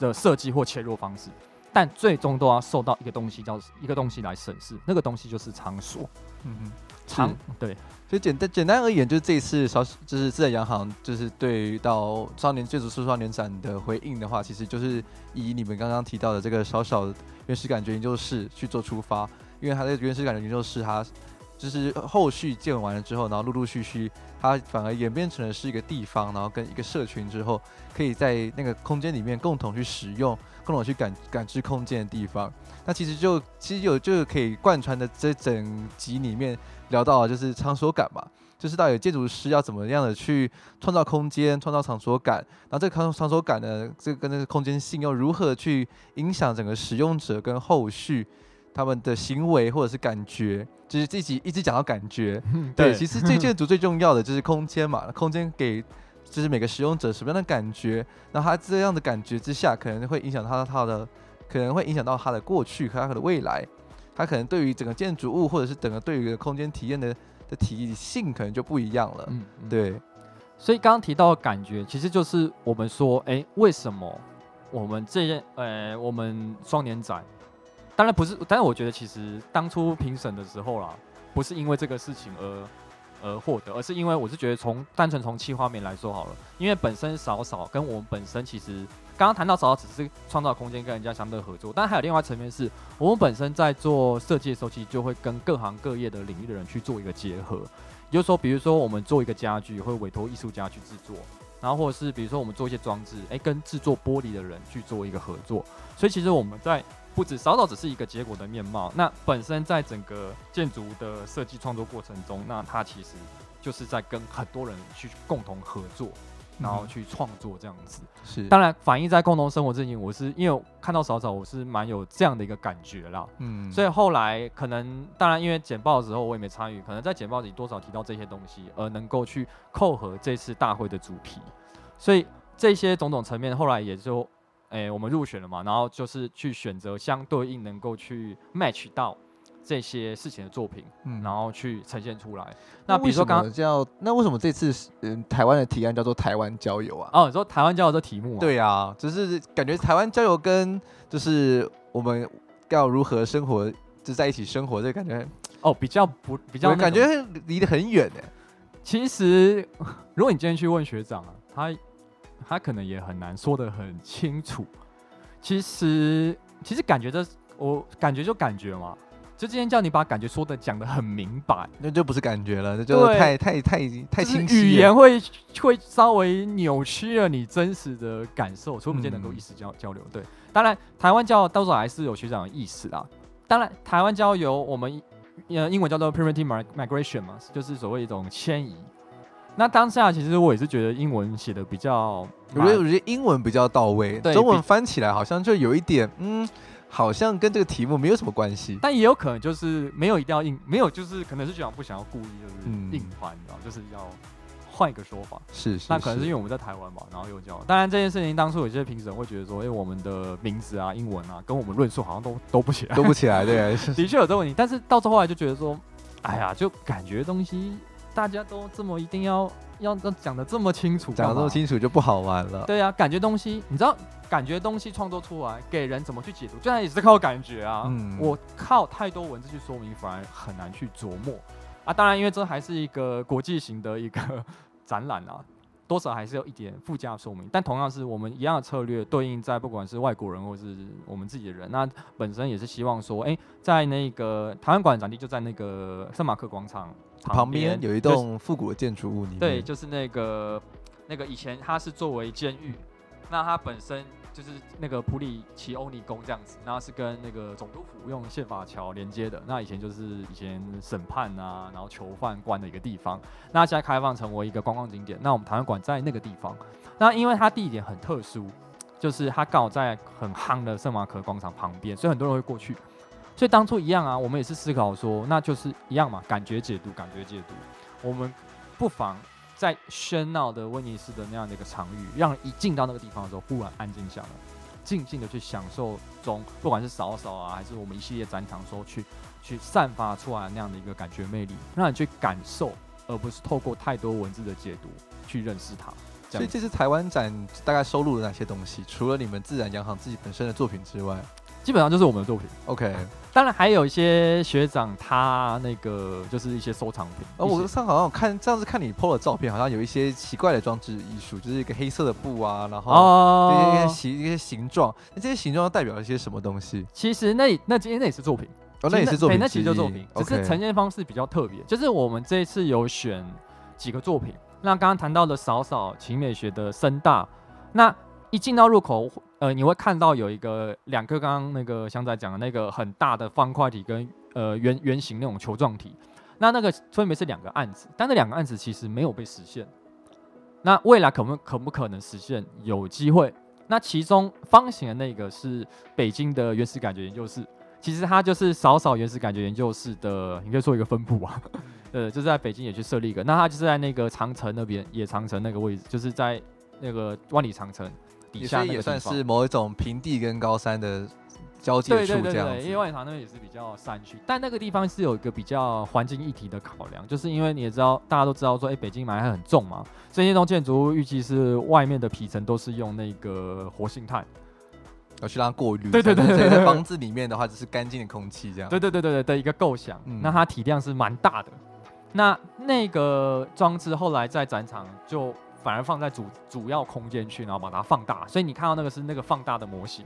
的设计或切入方式，但最终都要受到一个东西叫一个东西来审视，那个东西就是场所。嗯哼，场对，所以简单简单而言，就是这一次少就是自然洋行就是对于到少年建筑师少年展的回应的话，其实就是以你们刚刚提到的这个小小原始感觉研究室去做出发，因为他在原始感觉研究室它。就是后续建完了之后，然后陆陆续续，它反而演变成了是一个地方，然后跟一个社群之后，可以在那个空间里面共同去使用，共同去感感知空间的地方。那其实就其实有就是可以贯穿的这整集里面聊到就是场所感嘛，就是到底建筑师要怎么样的去创造空间，创造场所感，然后这个场场所感呢，这个跟那个空间性又如何去影响整个使用者跟后续他们的行为或者是感觉。就是自己一直讲到感觉，对，其实这建筑最重要的就是空间嘛，空间给就是每个使用者什么样的感觉，那他这样的感觉之下，可能会影响他他的，可能会影响到他的过去和他的未来，他可能对于整个建筑物或者是整个对于空间体验的的体性可能就不一样了，嗯，对，所以刚刚提到的感觉，其实就是我们说，哎、欸，为什么我们这些，呃，我们双年展，当然不是，但是我觉得其实当初评审的时候啦，不是因为这个事情而而获得，而是因为我是觉得从单纯从气画面来说好了，因为本身少少跟我们本身其实。刚刚谈到少少只是创造空间跟人家相对合作，但还有另外层面是，我们本身在做设计的时候，其实就会跟各行各业的领域的人去做一个结合。也就是说，比如说我们做一个家具，会委托艺术家去制作，然后或者是比如说我们做一些装置，诶，跟制作玻璃的人去做一个合作。所以其实我们在不止少少只是一个结果的面貌，那本身在整个建筑的设计创作过程中，那它其实就是在跟很多人去共同合作。然后去创作这样子，是当然反映在共同生活这里，我是因为看到少少，我是蛮有这样的一个感觉啦。嗯，所以后来可能当然因为简报的时候我也没参与，可能在简报里多少提到这些东西，而能够去扣合这次大会的主题，所以这些种种层面后来也就，诶我们入选了嘛，然后就是去选择相对应能够去 match 到。这些事情的作品，嗯，然后去呈现出来。那比如说刚刚叫，那为什么这次嗯台湾的提案叫做台湾郊游啊？哦，你说台湾郊游这题目啊？对啊，就是感觉台湾郊游跟就是我们要如何生活就在一起生活，这感觉哦比较不比较感觉离得很远哎。其实 如果你今天去问学长啊，他他可能也很难说得很清楚。其实其实感觉这我感觉就感觉嘛。就今天叫你把感觉说的讲的很明白，那就不是感觉了，那就太太太太清晰。语言会会稍微扭曲了你真实的感受，所以我们今天能够意识交交流。对，当然台湾教到时候还是有学长的意思啦。当然台湾教由我们呃英文叫做 primitive migration 嘛，就是所谓一种迁移。那当下其实我也是觉得英文写的比较，我觉得我觉得英文比较到位，中文翻起来好像就有一点嗯。好像跟这个题目没有什么关系，但也有可能就是没有一定要硬，没有就是可能是局长不想要故意就是硬翻，然后就是要换一个说法。是，是，那可能是因为我们在台湾嘛，然后又叫。当然这件事情当初有些评审会觉得说，因为我们的名字啊、英文啊，跟我们论述好像都都不起来，都不起来。对，的确有这个问题。但是到最后来就觉得说，哎呀，就感觉东西大家都这么一定要要要讲的这么清楚，讲得这么清楚就不好玩了。对啊，感觉东西你知道。感觉东西创作出来，给人怎么去解读，就算也是靠感觉啊。嗯，我靠太多文字去说明，反而很难去琢磨啊。当然，因为这还是一个国际型的一个展览啊，多少还是有一点附加说明。但同样是我们一样的策略，对应在不管是外国人或是我们自己的人，那本身也是希望说，哎、欸，在那个台湾馆展地就在那个圣马克广场旁边有一栋复古的建筑物里面，对，就是那个那个以前它是作为监狱，那它本身。就是那个普里奇欧尼宫这样子，那是跟那个总督府用宪法桥连接的。那以前就是以前审判啊，然后囚犯关的一个地方。那现在开放成为一个观光景点。那我们台湾馆在那个地方。那因为它地点很特殊，就是它刚好在很夯的圣马可广场旁边，所以很多人会过去。所以当初一样啊，我们也是思考说，那就是一样嘛，感觉解读，感觉解读。我们不妨。在喧闹的威尼斯的那样的一个场域，让一进到那个地方的时候，忽然安静下来，静静的去享受中，不管是扫扫啊，还是我们一系列展场时候去去散发出来那样的一个感觉魅力，让你去感受，而不是透过太多文字的解读去认识它。所以这次台湾展大概收录了哪些东西？除了你们自然洋行自己本身的作品之外？基本上就是我们的作品，OK。当然还有一些学长，他那个就是一些收藏品。而我上好像看上次看你 PO 的照片，好像有一些奇怪的装置艺术，就是一个黑色的布啊，然后一些形一些形状。那这些形状代表了一些什么东西？其实那那今天那也是作品，哦，那也是作品，那其实就作品，只是呈现方式比较特别。就是我们这一次有选几个作品，那刚刚谈到的少少奇美学的深大，那一进到入口。呃，你会看到有一个两个刚刚那个香仔讲的那个很大的方块体跟呃圆圆形那种球状体，那那个分别是两个案子，但那两个案子其实没有被实现。那未来可不可不可能实现？有机会。那其中方形的那个是北京的原始感觉研究室，其实它就是少少原始感觉研究室的，你可以说一个分布啊。呃，就是在北京也去设立一个，那它就是在那个长城那边，野长城那个位置，就是在那个万里长城。底下也算是某一种平地跟高山的交界处对对对这样子。对，因为万里塘那边也是比较山区，但那个地方是有一个比较环境议题的考量，就是因为你也知道，大家都知道说，哎、欸，北京霾还很重嘛，这些栋建筑物预计是外面的皮层都是用那个活性炭。要去让它过滤，对对对，房子里面的话，就是干净的空气这样。对对对对对的一个构想，嗯、那它体量是蛮大的。那那个装置后来在展场就反而放在主主要空间去，然后把它放大，所以你看到那个是那个放大的模型。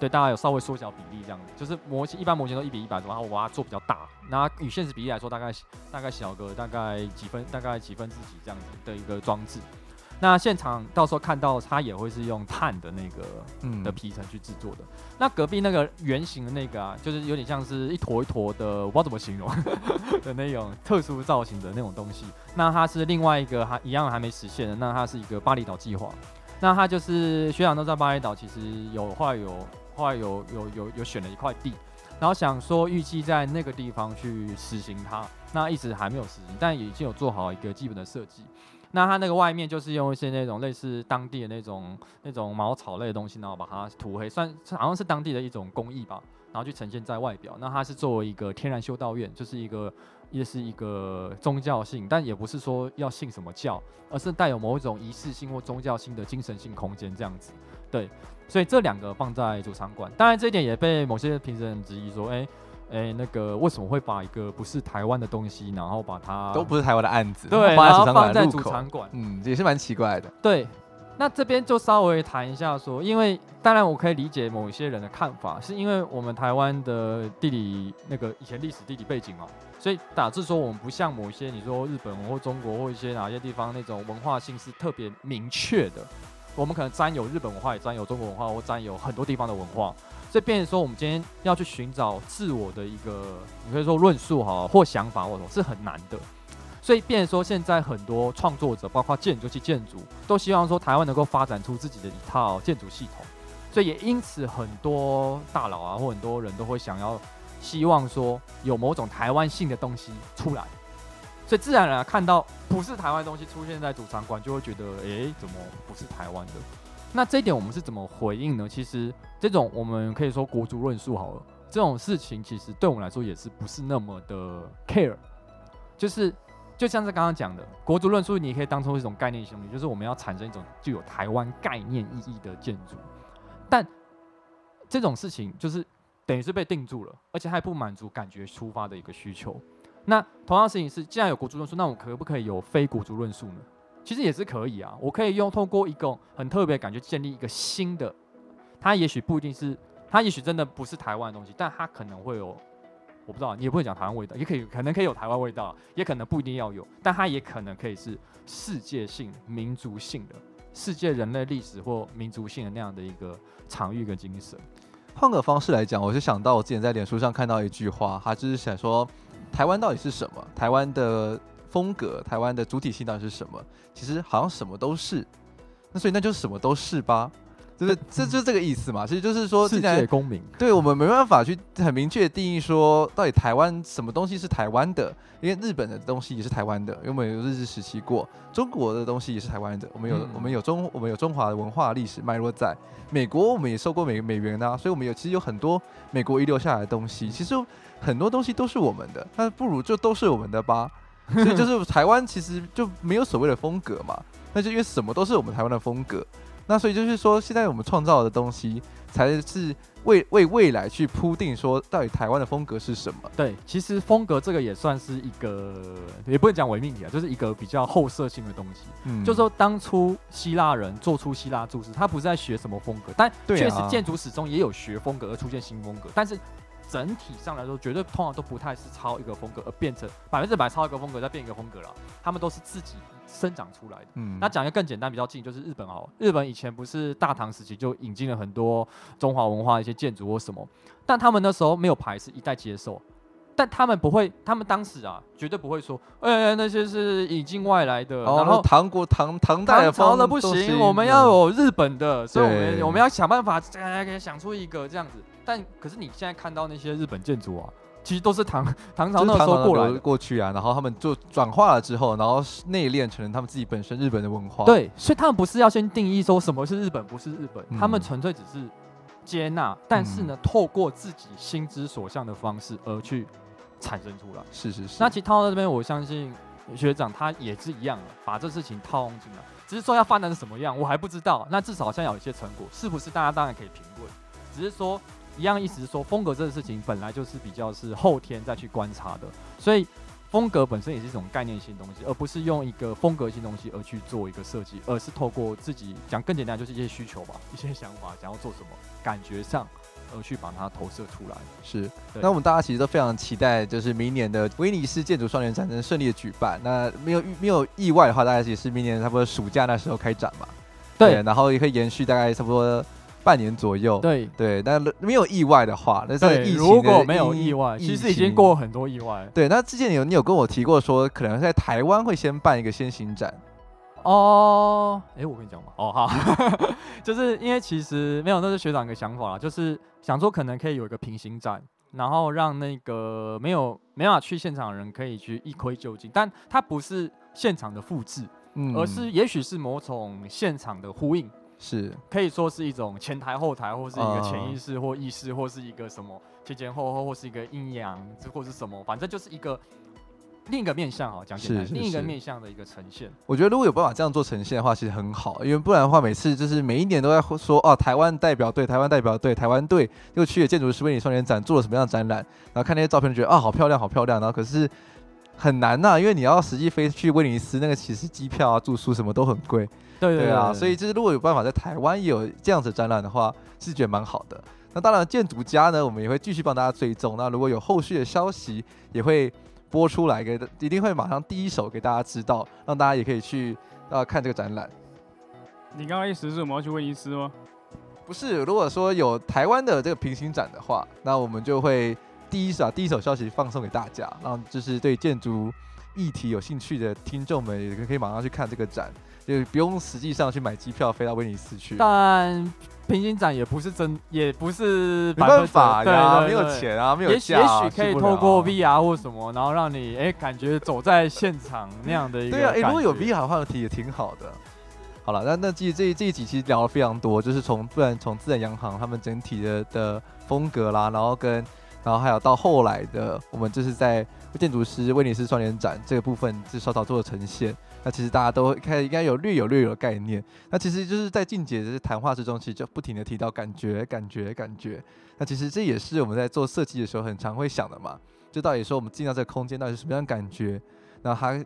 对，大家有稍微缩小比例这样子，就是模型一般模型都一比一百，然后我把它做比较大，那与现实比例来说，大概大概小个大概几分，大概几分之几这样子的一个装置。那现场到时候看到它也会是用碳的那个嗯的皮层去制作的。那隔壁那个圆形的那个啊，就是有点像是一坨一坨的，我不知道怎么形容 的那种特殊造型的那种东西。那它是另外一个还一样还没实现的。那它是一个巴厘岛计划。那它就是学长都在巴厘岛，其实有后来有后来有有有有选了一块地，然后想说预计在那个地方去实行它。那一直还没有实行，但已经有做好一个基本的设计。那它那个外面就是用一些那种类似当地的那种那种茅草类的东西，然后把它涂黑，算好像是当地的一种工艺吧，然后去呈现在外表。那它是作为一个天然修道院，就是一个也是一个宗教性，但也不是说要信什么教，而是带有某一种仪式性或宗教性的精神性空间这样子。对，所以这两个放在主场馆，当然这一点也被某些评审质疑说，哎、哎、欸，那个为什么会把一个不是台湾的东西，然后把它都不是台湾的案子，对，然后放在主场馆，嗯，也是蛮奇怪的。对，那这边就稍微谈一下说，因为当然我可以理解某一些人的看法，是因为我们台湾的地理那个以前历史地理背景嘛，所以导致说我们不像某一些你说日本或中国或一些哪些地方那种文化性是特别明确的，我们可能沾有日本文化，也沾有中国文化，或沾有很多地方的文化。这变说，我们今天要去寻找自我的一个，你可以说论述哈，或想法或什么，是很难的。所以变说，现在很多创作者，包括建筑系建筑，都希望说台湾能够发展出自己的一套建筑系统。所以也因此，很多大佬啊，或很多人都会想要，希望说有某种台湾性的东西出来。所以自然而然看到不是台湾东西出现在主场馆，就会觉得，诶，怎么不是台湾的？那这一点我们是怎么回应呢？其实这种我们可以说国足论述好了，这种事情其实对我们来说也是不是那么的 care，就是就像是刚刚讲的国足论述，你可以当成一种概念性的，就是我们要产生一种具有台湾概念意义的建筑，但这种事情就是等于是被定住了，而且还不满足感觉出发的一个需求。那同样事情是，既然有国足论述，那我可不可以有非国足论述呢？其实也是可以啊，我可以用透过一个很特别的感觉建立一个新的，它也许不一定是，它也许真的不是台湾的东西，但它可能会有，我不知道，你也不会讲台湾味道，也可以可能可以有台湾味道，也可能不一定要有，但它也可能可以是世界性、民族性的、世界人类历史或民族性的那样的一个场域跟精神。换个方式来讲，我就想到我之前在脸书上看到一句话，他就是想说，台湾到底是什么？台湾的。风格，台湾的主体性到底是什么？其实好像什么都是，那所以那就什么都是吧，就是这就是这个意思嘛。其实就是说，世界公民，对我们没办法去很明确的定义说，到底台湾什么东西是台湾的？因为日本的东西也是台湾的，因为我们有日治时期过；中国的东西也是台湾的，我们有、嗯、我们有中我们有中华的文化历史脉络在。美国我们也受过美美元啊，所以我们有其实有很多美国遗留下来的东西，其实很多东西都是我们的，那不如就都是我们的吧。所以就是台湾其实就没有所谓的风格嘛，那就因为什么都是我们台湾的风格，那所以就是说现在我们创造的东西才是为为未来去铺定说到底台湾的风格是什么。对，其实风格这个也算是一个，也不能讲伪命题啊，就是一个比较后设性的东西。嗯，就是说当初希腊人做出希腊柱式，他不是在学什么风格，但确实建筑史中也有学风格而出现新风格，但是。整体上来说，绝对通常都不太是抄一个风格而变成百分之百抄一个风格再变一个风格了。他们都是自己生长出来的。嗯，那讲一个更简单、比较近，就是日本哦。日本以前不是大唐时期就引进了很多中华文化一些建筑或什么，但他们那时候没有排斥，一概接受。但他们不会，他们当时啊，绝对不会说，哎、欸，那些是引进外来的，哦、然后唐国唐唐代的唐朝的不行，我们要有日本的，嗯、所以我们我们要想办法想出一个这样子。但可是你现在看到那些日本建筑啊，其实都是唐唐朝那时候过来过去啊，然后他们就转化了之后，然后内敛成了他们自己本身日本的文化。对，所以他们不是要先定义说什么是日本，不是日本，嗯、他们纯粹只是。接纳，但是呢，透过自己心之所向的方式而去产生出来。是是是。那其实套到这边，我相信学长他也是一样的，把这事情套用进来，只是说要发展成什么样，我还不知道。那至少好像有一些成果，是不是大家当然可以评论？只是说一样意思是说，风格这个事情本来就是比较是后天再去观察的，所以。风格本身也是一种概念性东西，而不是用一个风格性东西而去做一个设计，而是透过自己讲更简单，就是一些需求吧，一些想法，想要做什么，感觉上而去把它投射出来。是，那我们大家其实都非常期待，就是明年的威尼斯建筑双年展能顺利的举办。那没有没有意外的话，大概也是明年差不多暑假那时候开展嘛。对，对，然后也可以延续大概差不多。半年左右，对。对，但没有意外的话，那是疫情如果没有意外，其实已经过很多意外。对，那之前有你有跟我提过说，可能在台湾会先办一个先行展。哦，哎，我跟你讲嘛，哦好，就是因为其实没有，那是学长一个想法啦，就是想说可能可以有一个平行展，然后让那个没有没办法去现场的人可以去一窥究竟，但它不是现场的复制，嗯，而是也许是某种现场的呼应。是，可以说是一种前台后台，或是一个潜意识或意识，或是一个什么前前后后，或是一个阴阳，或是什么，反正就是一个另一个面向啊，讲起来，另一个面向的一个呈现。我觉得如果有办法这样做呈现的话，其实很好，因为不然的话，每次就是每一年都在说哦，台湾代表队，台湾代表队，台湾队又去了建筑师威尼斯双年展，做了什么样的展览，然后看那些照片，觉得啊、哦，好漂亮，好漂亮，然后可是很难呐、啊，因为你要实际飞去威尼斯，那个其实机票啊、住宿什么都很贵。对对，对，对啊，所以就是如果有办法在台湾也有这样子展览的话，是觉得蛮好的。那当然，建筑家呢，我们也会继续帮大家追踪。那如果有后续的消息，也会播出来给，一定会马上第一手给大家知道，让大家也可以去啊看这个展览。你刚刚意思是我们要去威尼斯吗？不是，如果说有台湾的这个平行展的话，那我们就会第一手第一手消息放送给大家，让就是对建筑议题有兴趣的听众们也可以马上去看这个展。就不用实际上去买机票飞到威尼斯去，但平行展也不是真，也不是没办法呀，没有钱啊，没有价，也许可以透过 VR 或什么，然后让你哎、欸、感觉走在现场那样的一个。对啊，哎、欸，如果有 VR 的话题也挺好的。好了，那那其实这这一集其实聊了非常多，就是从不然从自然洋行他们整体的的风格啦，然后跟然后还有到后来的我们就是在建筑师威尼斯双年展这个部分，就稍稍做了呈现。那其实大家都开始应该有略有略有的概念。那其实就是在静姐的谈话之中，其实就不停的提到感觉、感觉、感觉。那其实这也是我们在做设计的时候很常会想的嘛。就到底说我们进到这个空间到底是什么样的感觉？那它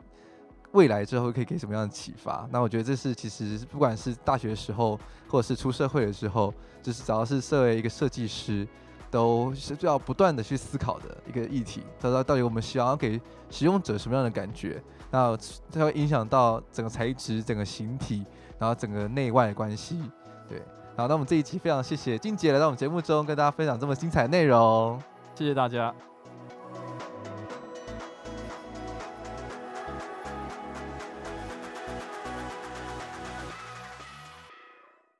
未来之后可以给什么样的启发？那我觉得这是其实不管是大学的时候，或者是出社会的时候，就是只要是作为一个设计师，都是要不断的去思考的一个议题。它到到底我们想要给使用者什么样的感觉？那它会影响到整个材质、整个形体，然后整个内外的关系，对。好那我们这一期非常谢谢静姐来到我们节目中，跟大家分享这么精彩的内容，谢谢大家。